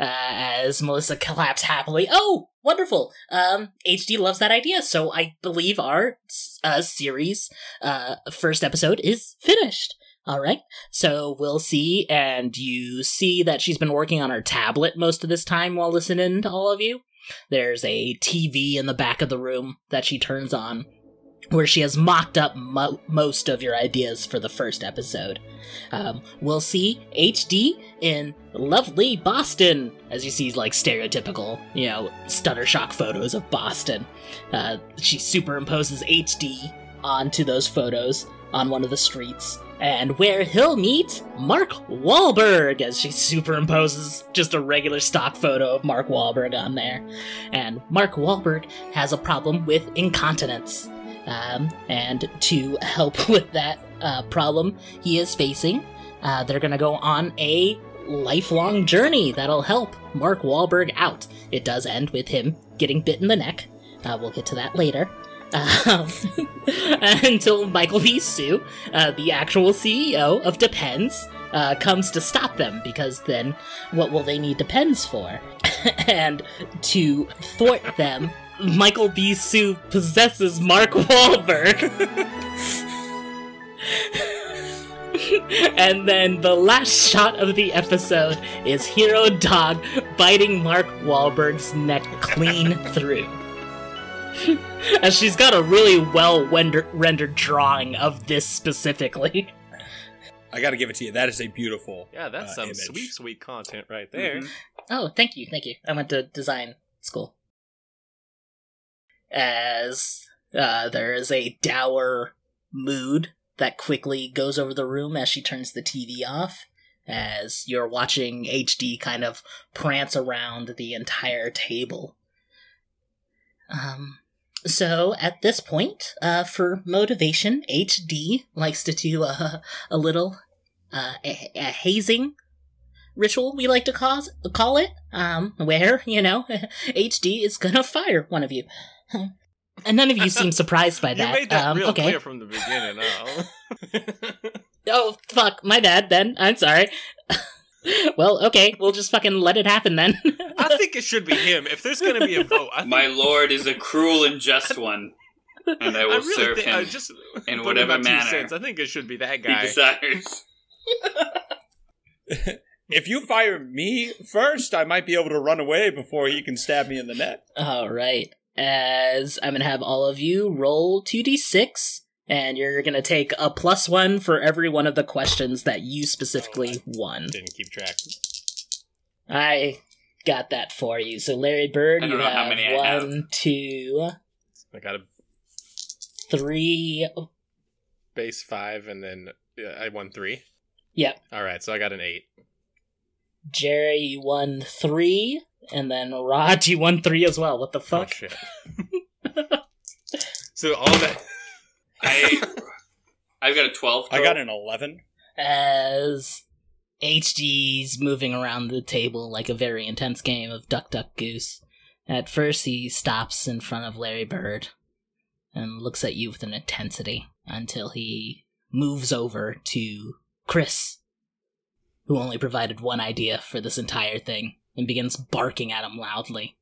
Uh, as Melissa claps happily. Oh, wonderful! Um, HD loves that idea, so I believe our uh, series uh, first episode is finished. All right, so we'll see, and you see that she's been working on her tablet most of this time while listening to all of you. There's a TV in the back of the room that she turns on, where she has mocked up mo- most of your ideas for the first episode. Um, we'll see HD in lovely Boston, as you see, like stereotypical, you know, Shutterstock photos of Boston. Uh, she superimposes HD onto those photos on one of the streets. And where he'll meet Mark Wahlberg, as she superimposes just a regular stock photo of Mark Wahlberg on there. And Mark Wahlberg has a problem with incontinence. Um, and to help with that uh, problem he is facing, uh, they're going to go on a lifelong journey that'll help Mark Wahlberg out. It does end with him getting bit in the neck. Uh, we'll get to that later. Um, until Michael B. Hsu, uh, the actual CEO of Depends, uh, comes to stop them because then what will they need Depends for? and to thwart them, Michael B. Hsu possesses Mark Wahlberg. and then the last shot of the episode is Hero Dog biting Mark Wahlberg's neck clean through. and she's got a really well render- rendered drawing of this specifically. I gotta give it to you. That is a beautiful. yeah, that's uh, some image. sweet, sweet content right there. Mhm. Oh, thank you, thank you. I went to design school. As uh, there is a dour mood that quickly goes over the room as she turns the TV off, as you're watching HD kind of prance around the entire table. Um, so at this point, uh, for motivation, HD likes to do a, a little uh, a, a hazing ritual we like to cause, call it um where you know hd is gonna fire one of you. And none of you seem surprised by You that, made that um real okay. clear from the beginning. Oh. oh fuck. My bad then. I'm sorry well okay we'll just fucking let it happen then I think it should be him. If there's going to be a vote, I think, My lord is a cruel and just one, and I will really serve think, him uh, just in putting whatever my two manner cents, I think it should be that guy. he guy. desires. If you fire me first, I might be able to run away before he can stab me in the neck. all right as I'm gonna have all of you roll 2d6, and you're gonna take a plus one for every one of the questions that you specifically oh, won. Didn't keep track. I got that for you. So, Larry Bird, I you don't know how have many I have. one, two, I got a three. base five, and then yeah, I won three. Yep. All right, so I got an eight. Jerry, you won three, and then Rod, you won three as well. What the Oh fuck? shit. so all that. I I've got a twelve. I got an 11. as HD's moving around the table like a very intense game of Duck Duck Goose. At first, he stops in front of Larry Bird and looks at you with an intensity until he moves over to Chris, who only provided one idea for this entire thing, and begins barking at him loudly.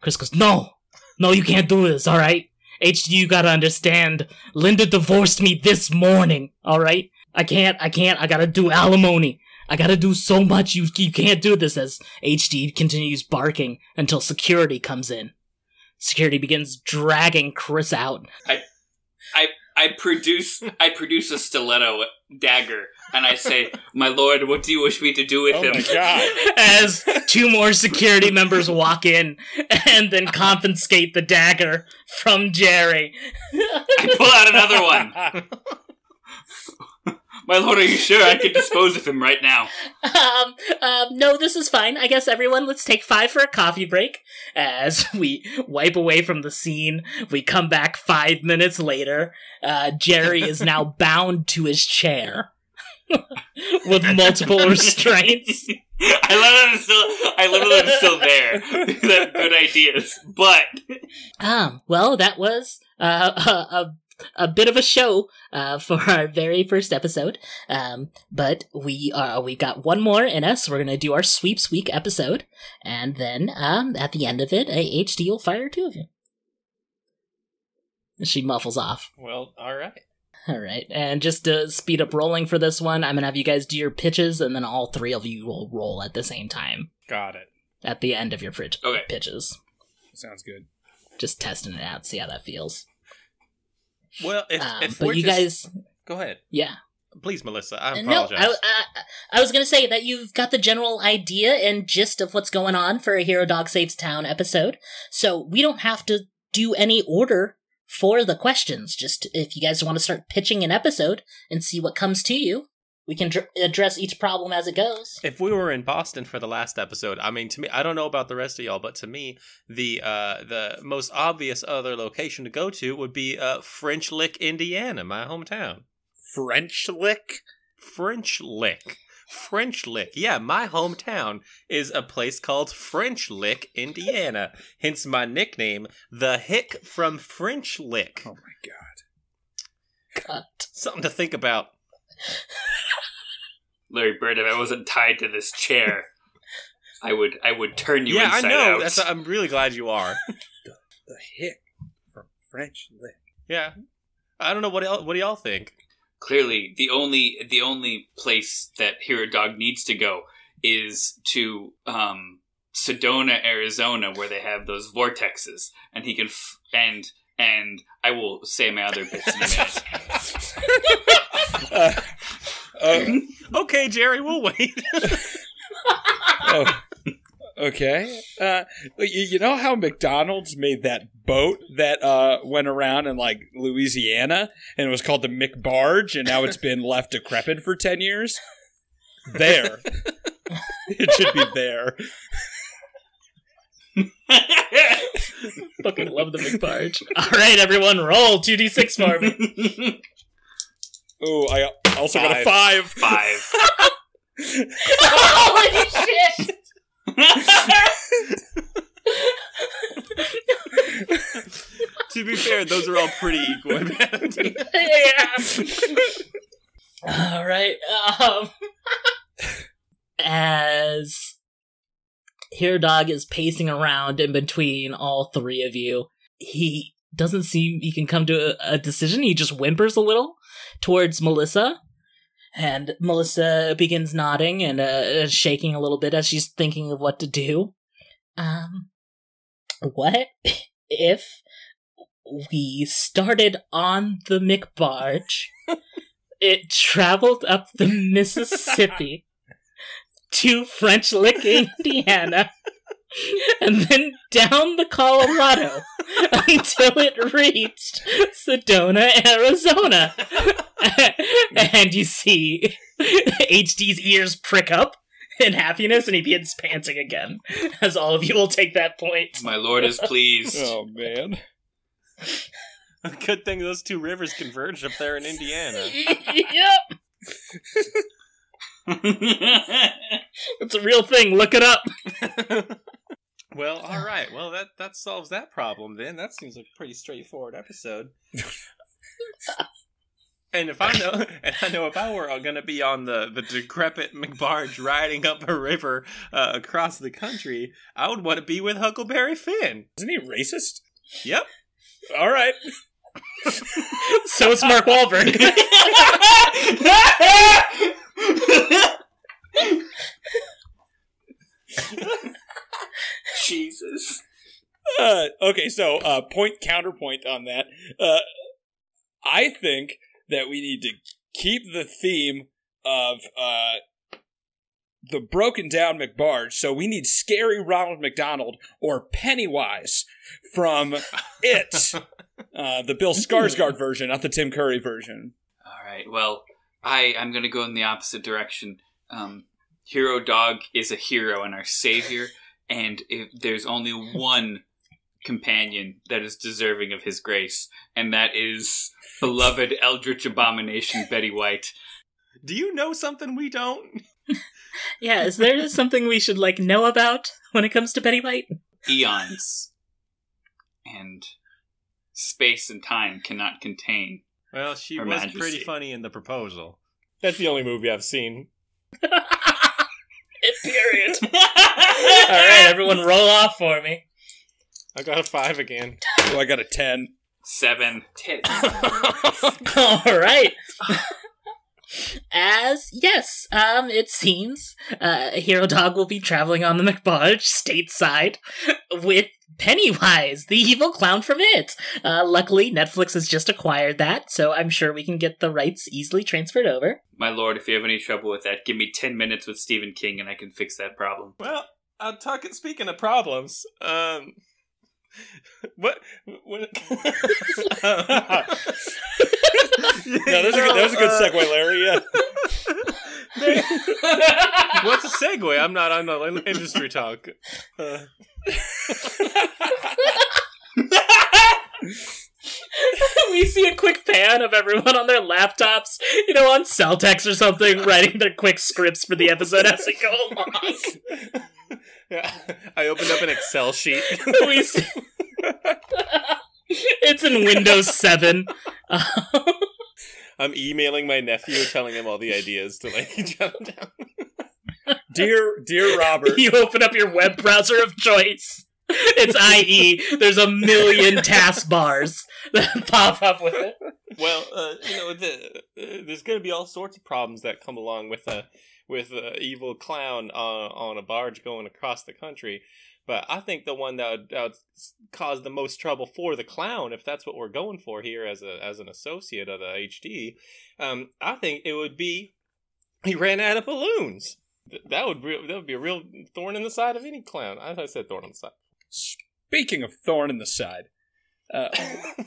Chris goes, No! No, you can't do this, alright? HD, you gotta understand. Linda divorced me this morning, alright? I can't, I can't, I gotta do alimony. I gotta do so much, you, you can't do this as HD continues barking until security comes in. Security begins dragging Chris out. I I, I produce I produce a stiletto dagger and I say, "My lord, what do you wish me to do with Oh him?" my god. as two more security members walk in and then confiscate the dagger from Jerry. I pull out another one. My lord, are you sure I could dispose of him right now? Um, um, no, this is fine. I guess everyone, let's take five for a coffee break. As we wipe away from the scene, we come back five minutes later. Uh, Jerry is now bound to his chair with multiple restraints. I love him still. I love that I'm still there. They have good ideas, but Um, well, that was uh, a, a a bit of a show uh, for our very first episode. Um, but we uh, we got one more in us. We're gonna do our sweeps week episode, and then um, at the end of it, a HD will fire two of you. She muffles off. Well, all right. All right, and just to speed up rolling for this one, I'm gonna have you guys do your pitches, and then all three of you will roll at the same time Got it. at the end of your pitch- Okay. pitches. Sounds good. Just testing it out, see how that feels. Well, if, Um, if but we're you just- guys, go ahead, yeah. please, Melissa. I Uh, No, apologize. I, I, I was going to say that you've got the general idea and gist of what's going on for a Hero Dog Saves Town episode, so we don't have to do any order for the questions. Just if you guys want to start pitching an episode and see what comes to you, we can dr- address each problem as it goes. if we were in Boston for the last episode, I mean, to me, I don't know about the rest of y'all, but to me, the uh, the most obvious other location to go to would be uh, French Lick, Indiana, my hometown. French lick? French Lick. French Lick. Yeah, my hometown is a place called French Lick, Indiana. Hence my nickname, the Hick from French Lick. Oh my god. Cut. Something to think about. Larry Bird, if I wasn't tied to this chair, I would I would turn you yeah, I know. out. That's, I'm really glad you are. The hick from French lick. yeah. I don't know what y'all, what do y'all think. Clearly, the only the only place that Hero Dog needs to go is to um, Sedona, Arizona, where they have those vortexes, and he can f- and and I will say my other bits in a minute. Uh, uh, Okay, Jerry, we'll wait. oh, okay. Uh, you, you know how McDonald's made that boat that uh, went around in like Louisiana and it was called the McBarge and now it's been left decrepit for 10 years? There. it should be there. Fucking love the McBarge. All right, everyone, roll 2d6 for me. Oh, I also got a five. Five. Holy shit! To be fair, those are all pretty equal. yeah. All right. Um, as Hero Dog is pacing around in between all three of you, he doesn't seem he can come to a, a decision. He just whimpers a little towards Melissa. And Melissa begins nodding and uh, shaking a little bit as she's thinking of what to do. Um, what if we started on the McBarge, it traveled up the Mississippi to French Lick, Indiana, and then down the Colorado until it reached Sedona, Arizona. and you see HD's ears prick up in happiness and he begins panting again, as all of you will take that point. My lord is pleased. Oh man. Good thing those two rivers converged up there in Indiana. yep, it's a real thing. Look it up. Well, all right. Well, that that solves that problem then. That seems like a pretty straightforward episode. and if I know, and I know if I were going to be on the the decrepit McBarge riding up a river uh, across the country, I would want to be with Huckleberry Finn. Isn't he racist? Yep. All right. So is Mark Wahlberg. Jesus. Uh, okay, so uh, point counterpoint on that. Uh, I think that we need to keep the theme of uh, the broken down McBarge. So we need scary Ronald McDonald or Pennywise from It, uh, the Bill Skarsgård version, not the Tim Curry version. All right. Well, I I'm going to go in the opposite direction. Um, hero dog is a hero and our savior, and if there's only one companion that is deserving of his grace, and that is beloved eldritch abomination Betty White. Do you know something we don't? yeah, is there something we should like know about when it comes to Betty White? Eons and space and time cannot contain. Well, she Her was Majesty. pretty funny in the proposal. That's the only movie I've seen. Period. All right, everyone, roll off for me. I got a five again. Oh, I got a 10. Seven tits. All right. As yes, um, it seems uh, Hero Dog will be traveling on the McBarge stateside with Pennywise, the evil clown from it. Uh, luckily, Netflix has just acquired that, so I'm sure we can get the rights easily transferred over. My lord, if you have any trouble with that, give me ten minutes with Stephen King and I can fix that problem. Well, I'm talking. Speaking of problems, um, what? what No, that was a good, that was a good Uh, segue, Larry. Yeah. What's a segue? I'm not on the industry talk. Uh, we see a quick pan of everyone on their laptops, you know, on Celtx or something, writing their quick scripts for the episode as they go along. yeah, I opened up an Excel sheet. we see- it's in Windows 7. I'm emailing my nephew, telling him all the ideas to like jot down. Dear, dear Robert. you open up your web browser of choice. It's IE. There's a million taskbars that pop up with it. Well, uh, you know, the, uh, there's going to be all sorts of problems that come along with a with a evil clown on on a barge going across the country. But I think the one that would, that would cause the most trouble for the clown, if that's what we're going for here as a as an associate of the HD, um, I think it would be he ran out of balloons. That would re- that would be a real thorn in the side of any clown. I I said thorn in the side. Speaking of thorn in the side, uh,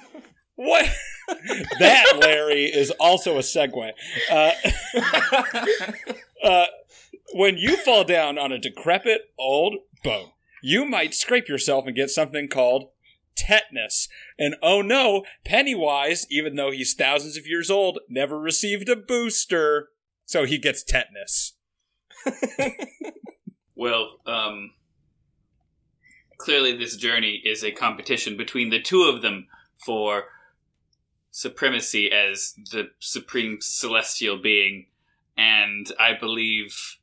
what? that Larry is also a segue. Uh, uh, when you fall down on a decrepit old boat, you might scrape yourself and get something called tetanus. And oh no, Pennywise, even though he's thousands of years old, never received a booster, so he gets tetanus. Well, um, clearly this journey is a competition between the two of them for supremacy as the supreme celestial being, and I believe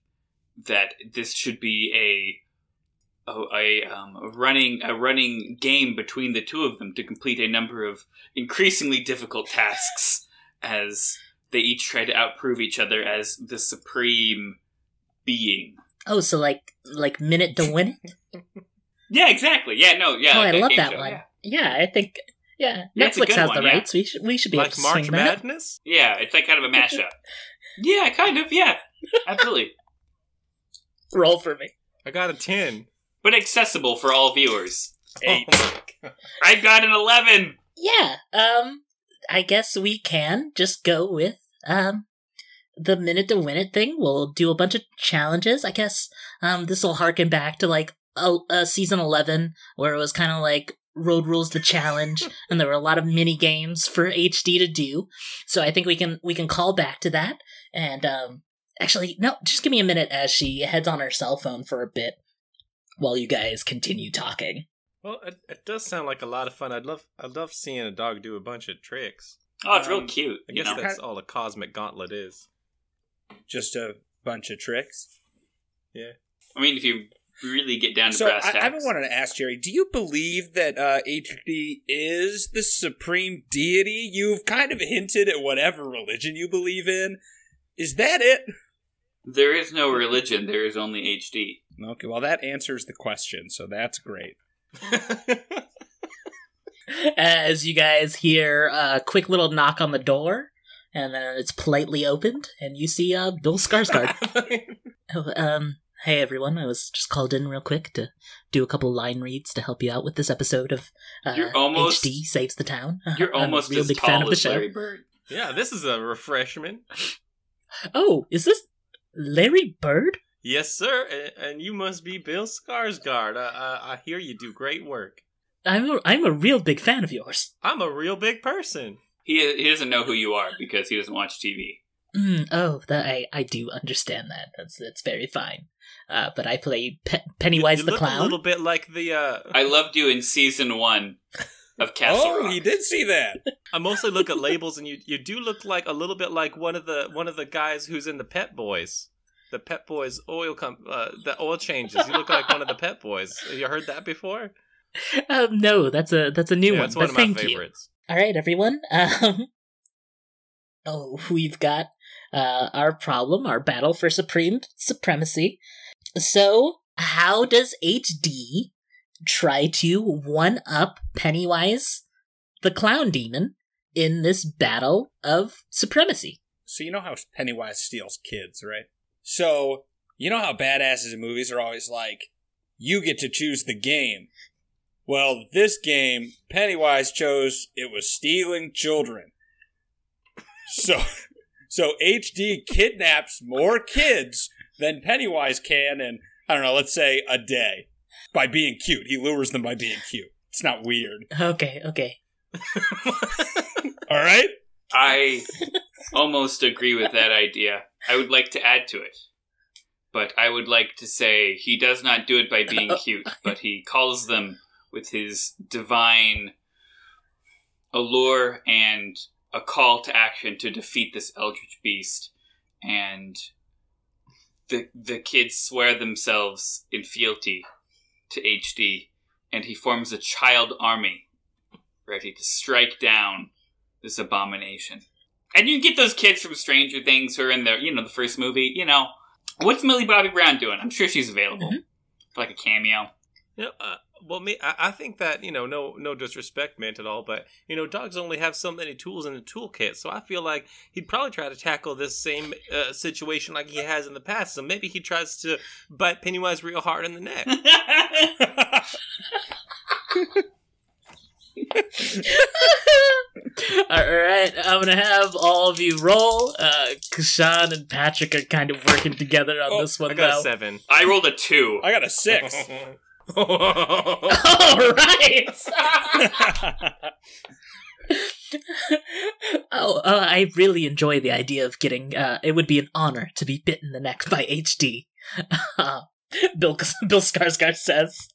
that this should be a a, a, um, a running a running game between the two of them to complete a number of increasingly difficult tasks as they each try to outprove each other as the supreme being. Oh, so like like minute to win it? Yeah, exactly. Yeah, no, yeah. Oh, like I a love that show, one. yeah. Yeah, I think. Yeah, Yeah, Netflix has one, the yeah. rights. We should we should be able like to March swing that. Madness? Yeah, it's like kind of a mashup. yeah, kind of. Yeah, absolutely. Roll for me. I got a 10. But accessible for all viewers. Eight. Oh my God. I got an eleven. Yeah. Um, I guess we can just go with um the minute to win it thing. We'll do a bunch of challenges. I guess um this will harken back to like a, a season eleven where it was kind of like road rules the challenge and there were a lot of mini games for hd to do so i think we can we can call back to that and um actually no just give me a minute as she heads on her cell phone for a bit while you guys continue talking Well, it, it does sound like a lot of fun. I'd love, I'd love seeing a dog do a bunch of tricks. Oh, it's Um, real cute. I guess know? that's all a cosmic gauntlet is. Just a bunch of tricks. Yeah. I mean, if you really get down to So brass I, tacks. I've been wanting to ask Jerry, do you believe that uh, HD is the supreme deity? You've kind of hinted at whatever religion you believe in. Is that it? There is no religion. There is only HD. Okay, well that answers the question, so that's great. as you guys hear a quick little knock on the door, and then it's politely opened, and you see uh, Bill Skarsgård. Oh, um, hey everyone, I was just called in real quick to do a couple line reads to help you out with this episode of uh, You're almost- HD Saves the Town. You're I'm almost a real as big tall fan of the show. Larry Bird. yeah, this is a refreshment. Oh, is this Larry Bird? Yes, sir. And, and you must be Bill Skarsgård. Uh, uh, I hear you do great work. I'm a, I'm a real big fan of yours. I'm a real big person. He he doesn't know who you are because he doesn't watch TV. Mm, oh, that I, I do understand that. That's that's very fine. Uh, but I play Pe- Pennywise you, you the look clown. a little bit like the. Uh, I loved you in season one of Castle oh, Rock. he did see that. I mostly look at labels, and you you do look like a little bit like one of the one of the guys who's in the Pep Boys, the Pep Boys oil comp, uh, the oil changes. You look like one of the Pep Boys. Have you heard that before? Um, no, that's a that's a new yeah, one. that's one but of my thank you. favorites. All right, everyone. Um, oh, we've got uh, our problem, our battle for supreme supremacy. So, how does HD try to one up Pennywise, the clown demon, in this battle of supremacy? So you know how Pennywise steals kids, right? So you know how badasses in movies are always like, "You get to choose the game." Well, this game, Pennywise chose it was stealing children. So, so HD kidnaps more kids than Pennywise can in I don't know, let's say a day by being cute. He lures them by being cute. It's not weird. Okay, okay. All right. I almost agree with that idea. I would like to add to it. But I would like to say he does not do it by being oh. cute, but he calls them with his divine allure and a call to action to defeat this eldritch beast. And the the kids swear themselves in fealty to HD, and he forms a child army ready to strike down this abomination. And you get those kids from Stranger Things who are in the you know the first movie. You know, what's Millie Bobby Brown doing? I'm sure she's available for like a cameo. Know, uh, well, me, I, I think that you know, no, no disrespect meant at all, but you know, dogs only have so many tools in the toolkit, so I feel like he'd probably try to tackle this same uh, situation like he has in the past. So maybe he tries to bite Pennywise real hard in the neck. all right, I'm gonna have all of you roll. Uh, Kashan and Patrick are kind of working together on Oh, this one I got now. a seven. I rolled a two. I got a six. All right. oh, uh, I really enjoy the idea of getting. Uh, it would be an honor to be bitten in the neck by HD. Uh, Bill Bill Skarsgård says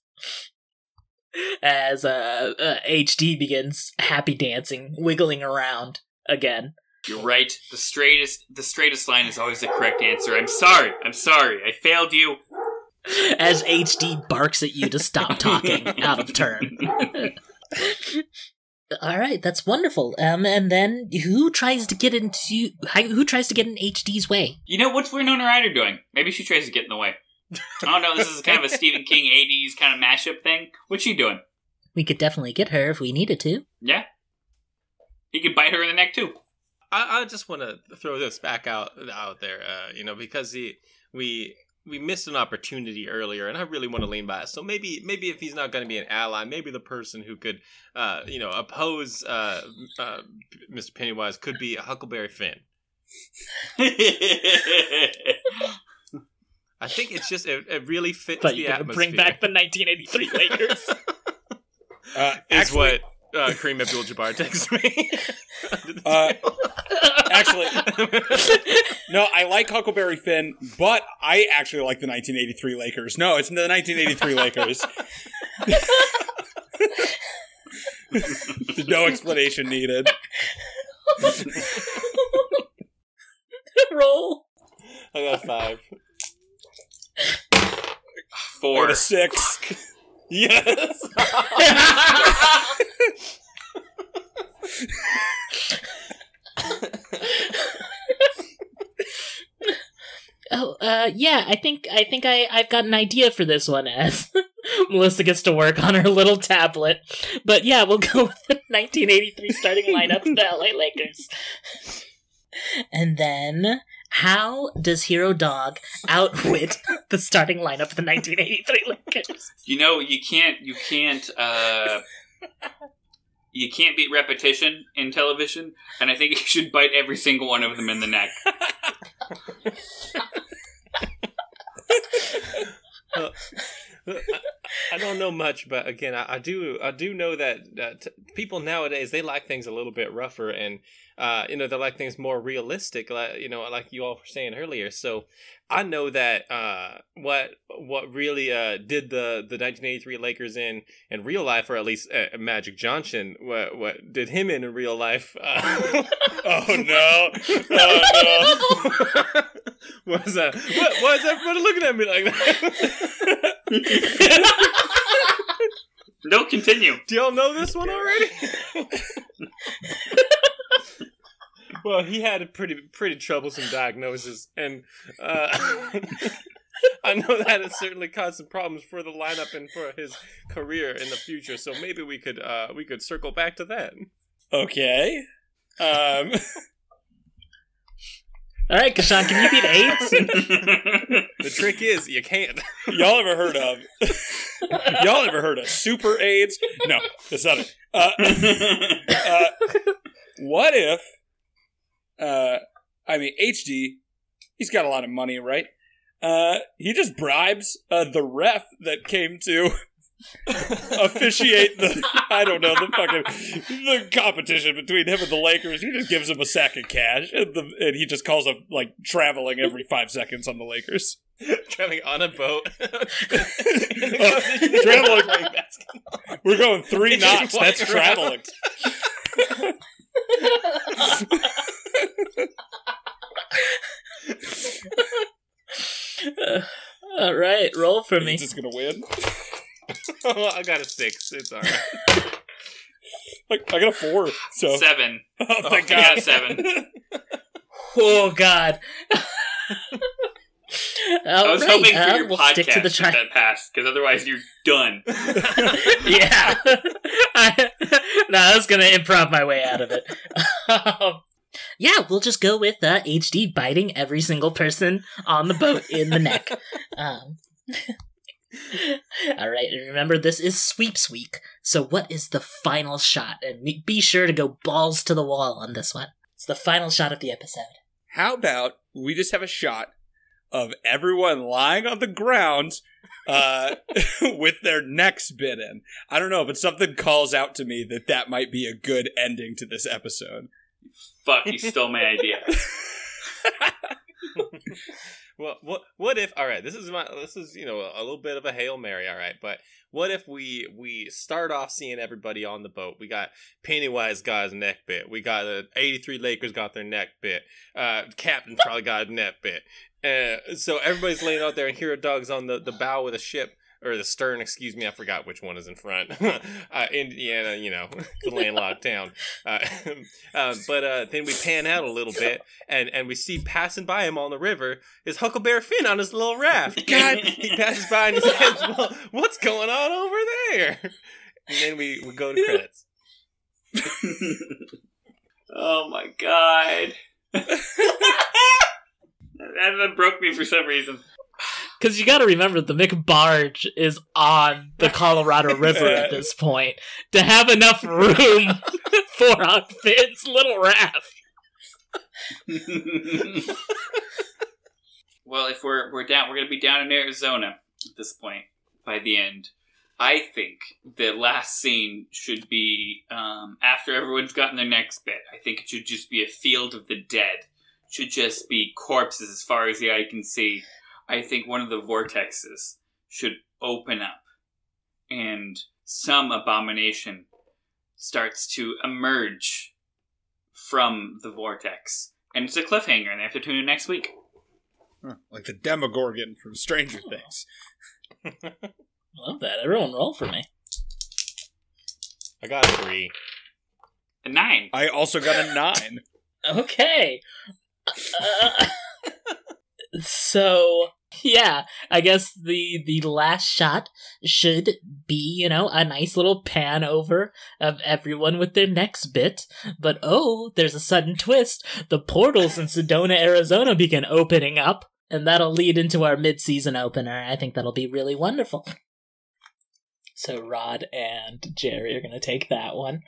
as uh, uh, HD begins happy dancing, wiggling around again. You're right. The straightest the straightest line is always the correct answer. I'm sorry. I'm sorry. I failed you. As HD barks at you to stop talking out of turn. All right, that's wonderful. Um, and then who tries to get into who tries to get in HD's way? You know what's Winona Ryder doing? Maybe she tries to get in the way. I don't know. This is kind of a Stephen King '80s kind of mashup thing. What's she doing? We could definitely get her if we needed to. Yeah. He could bite her in the neck too. I, I just want to throw this back out out there, uh, you know, because he, we we missed an opportunity earlier, and I really want to lean by it. So maybe maybe if he's not going to be an ally, maybe the person who could, uh, you know, oppose uh, uh, Mr. Pennywise could be a Huckleberry Finn. I think it's just it, it really fits But the you're gonna atmosphere. bring back the 1983 Lakers. Uh, is actually, what uh, Kareem Abdul-Jabbar texts me. Uh, actually, no, I like Huckleberry Finn, but I actually like the 1983 Lakers. No, it's the 1983 Lakers. No explanation needed. Roll. I got five. I Four. got a six. Yes. Oh, uh, yeah. I think I think I I've got an idea for this one. As Melissa gets to work on her little tablet, but yeah, we'll go with the 1983 starting lineup of the LA Lakers. And then, how does Hero Dog outwit the starting lineup of the 1983 Lakers? You know, you can't. You can't. uh You can't beat repetition in television, and I think you should bite every single one of them in the neck. I, don't know much, but again, I, I do I do know that uh, t- people nowadays they like things a little bit rougher, and uh, you know they like things more realistic, like you know, like you all were saying earlier. So I know that uh, what what really uh, did the the 1983 Lakers in in real life, or at least uh, Magic Johnson, what what did him in in real life? Uh, Oh no! Oh no! was that? What, why is everybody looking at me like that? No, continue. Do y'all know this one already? Well, he had a pretty pretty troublesome diagnosis, and uh, I know that has certainly caused some problems for the lineup and for his career in the future. So maybe we could uh, we could circle back to that. Okay. Um. All right, Kashan, can you beat AIDS? The trick is you can't. Y'all ever heard of? y'all ever heard of super AIDS? No, that's not it. Uh, uh, what if? Uh, I mean, HD. He's got a lot of money, right? Uh, he just bribes uh, the ref that came to officiate the I don't know the fucking the competition between him and the Lakers. He just gives him a sack of cash, and, the, and he just calls him like traveling every five seconds on the Lakers. Traveling on a boat. Traveling. Playing basketball. We're going three knots. That's walks around. traveling. All right, roll for me. He's just gonna win. Oh, I got a six. It's all right. Like, I got a four. So Seven. oh, thank I God. got seven. Oh God. I was hoping for uh, your we'll podcast stick to the if tri- that passed, because otherwise you're done. yeah. I, no, I was gonna improv my way out of it. Um, yeah, we'll just go with uh, HD biting every single person on the boat in the neck. Um, all right, and remember this is sweeps week. So, what is the final shot? And be- be sure to go balls to the wall on this one. It's the final shot of the episode. How about we just have a shot of everyone lying on the ground uh, with their necks bitten? I don't know, but something calls out to me that that might be a good ending to this episode. Fuck, you stole my idea. Well, what what if? All right, this is my this is you know a little bit of a hail mary. All right, but what if we we start off seeing everybody on the boat? We got Pennywise got his neck bit. We got the eighty three Lakers got their neck bit. Uh, Captain probably got a neck bit. Uh, so everybody's laying out there, and Hero Dog's on the the bow of the ship. Or the stern, excuse me, I forgot which one is in front. uh, Indiana, you know, the landlocked town. Uh, uh, but uh, then we pan out a little bit, and, and we see passing by him on the river is Huckleberry Finn on his little raft. God, he passes by and he says, well, "What's going on over there?" and then we, we go to credits. oh my god. That, broke me for some reason. Because you got to remember, the McBarge is on the Colorado River at this point to have enough room for a Finn's little raft. well, if we're we're down, we're gonna be down in Arizona at this point by the end. I think the last scene should be um, after everyone's gotten their next bit. I think it should just be a field of the dead. It should just be corpses as far as the eye can see. I think one of the vortexes should open up, and some abomination starts to emerge from the vortex. And it's a cliffhanger, and they have to tune in next week. Huh, like the Demogorgon from Stranger Things. Love that. Everyone roll for me. I got a three. A nine. I also got a nine. Okay. So yeah, I guess the the last shot should be, you know, a nice little pan over of everyone with their next bit. But oh, there's a sudden twist. The portals in Sedona, Arizona begin opening up, and that'll lead into our mid-season opener. I think that'll be really wonderful. So Rod and Jerry are gonna take that one.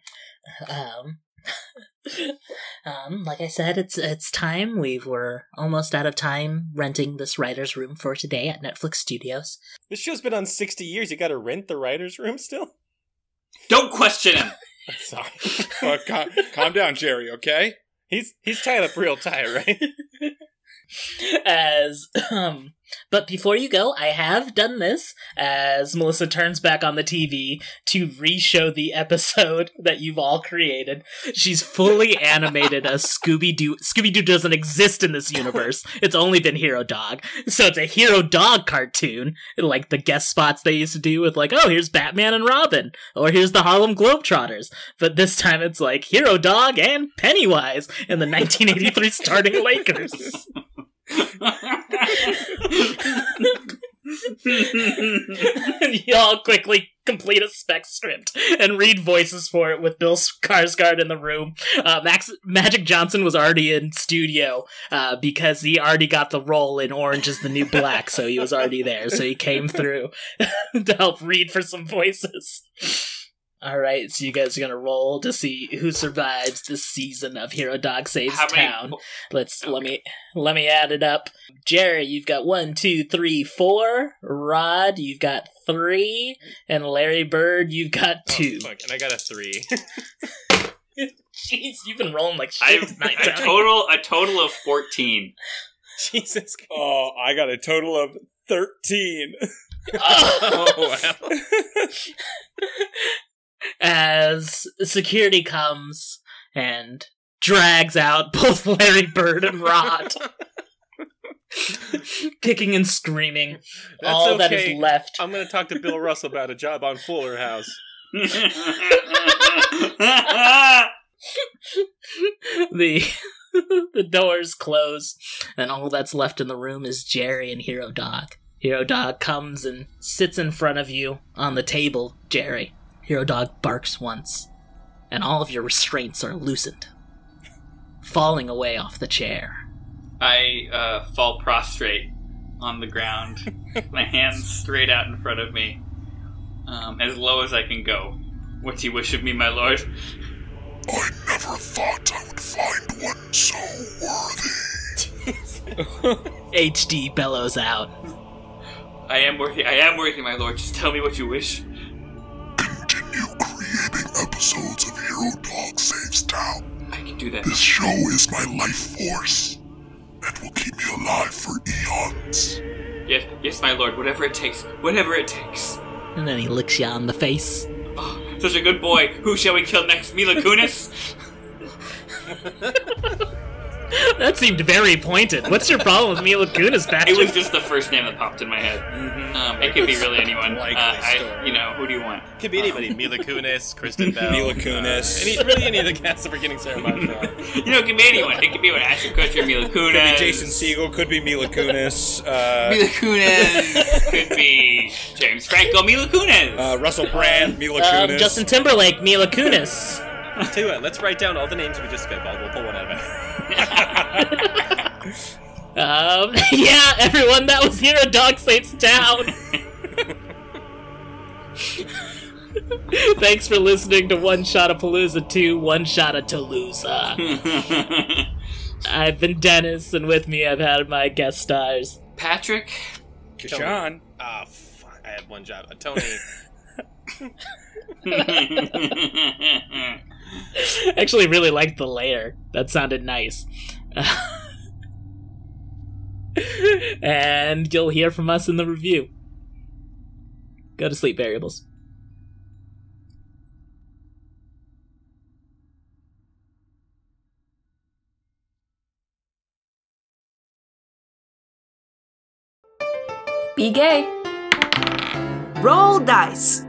Um, um, like I said, it's it's time. We were almost out of time renting this writer's room for today at Netflix Studios. This show's been on 60 years. You gotta rent the writer's room still? Don't question him. Sorry. Uh, calm, calm down, Jerry, okay? He's he's tied up real tight, right? As um but before you go, I have done this as Melissa turns back on the TV to re-show the episode that you've all created. She's fully animated a Scooby Doo. Scooby Doo doesn't exist in this universe. It's only been Hero Dog. So it's a Hero Dog cartoon, like the guest spots they used to do with like, oh, here's Batman and Robin, or here's the Harlem Globetrotters. But this time it's like Hero Dog and Pennywise in the 1983 starting Lakers. Y'all quickly complete a spec script and read voices for it with Bill Skarsgård in the room. Uh, Max Magic Johnson was already in studio uh, because he already got the role in Orange is the New Black, so he was already there. So he came through to help read for some voices. All right, so you guys are gonna roll to see who survives this season of Hero Dog Saves How many- Town. Let's let me let me add it up. Jerry, you've got one, two, three, four. Rod, you've got three, and Larry Bird, you've got oh, two. Oh, fuck, and I got a three. Jeez, you've been rolling like I shit tonight. a total a total of fourteen. Jesus Christ. Oh, I got a total of 13. Oh, wow. As security comes and drags out both Larry Bird and Rod, kicking and screaming. That's All that okay. is left. I'm gonna talk to Bill Russell about a job on Fuller House. the the doors close, and all that's left in the room is Jerry and Hero Dog. Hero Dog comes and sits in front of you on the table, Jerry. Hero Dog barks once, and all of your restraints are loosened, falling away off the chair. I uh, fall prostrate on the ground, my hands straight out in front of me, um, as low as I can go. What do you wish of me, my lord? I never thought I would find one so worthy. HD bellows out. I am worthy. I am worthy, my lord. Just tell me what you wish. Continue creating episodes of Hero Dog Saves Town. I can do that. This show is my life force and will keep me alive for eons. Yes, yes, my lord. Whatever it takes. Whatever it takes. And then he licks you on the face. Oh, such a good boy. Who shall we kill next? Mila Kunis? That seemed very pointed. What's your problem with Mila Kunis, It was just the first name that popped in my head. Um, it could be really anyone. Uh, I, you know, who do you want? Could be anybody. Mila Kunis, Kristen Bell, Mila Kunis. uh, any, really any of the cast of Forgetting Sarah Montreal. You know, it could be anyone. It could be what Ashton Kutcher, Mila Kunis. Could be Jason Segel. Could be Mila Kunis. Uh, Mila Kunis. could be James Franco, Mila Kunis. uh, Russell Brand. Mila Um, Kunis. Justin Timberlake, Mila Kunis. I'll Tell you what, let's write down all the names we just spitballed. We'll pull one out of it. Um, yeah, everyone, that was Hero Dog Saves Town. Thanks for listening to One Shot of Palooza 2, One Shot of Toulouse. I've been Dennis, and with me I've had my guest stars. Patrick. Kashan. Ah, fuck. I have one job. Uh, Tony. Actually, really liked the layer. That sounded nice. and you'll hear from us in the review. Go to sleep, variables. Be gay. Roll dice.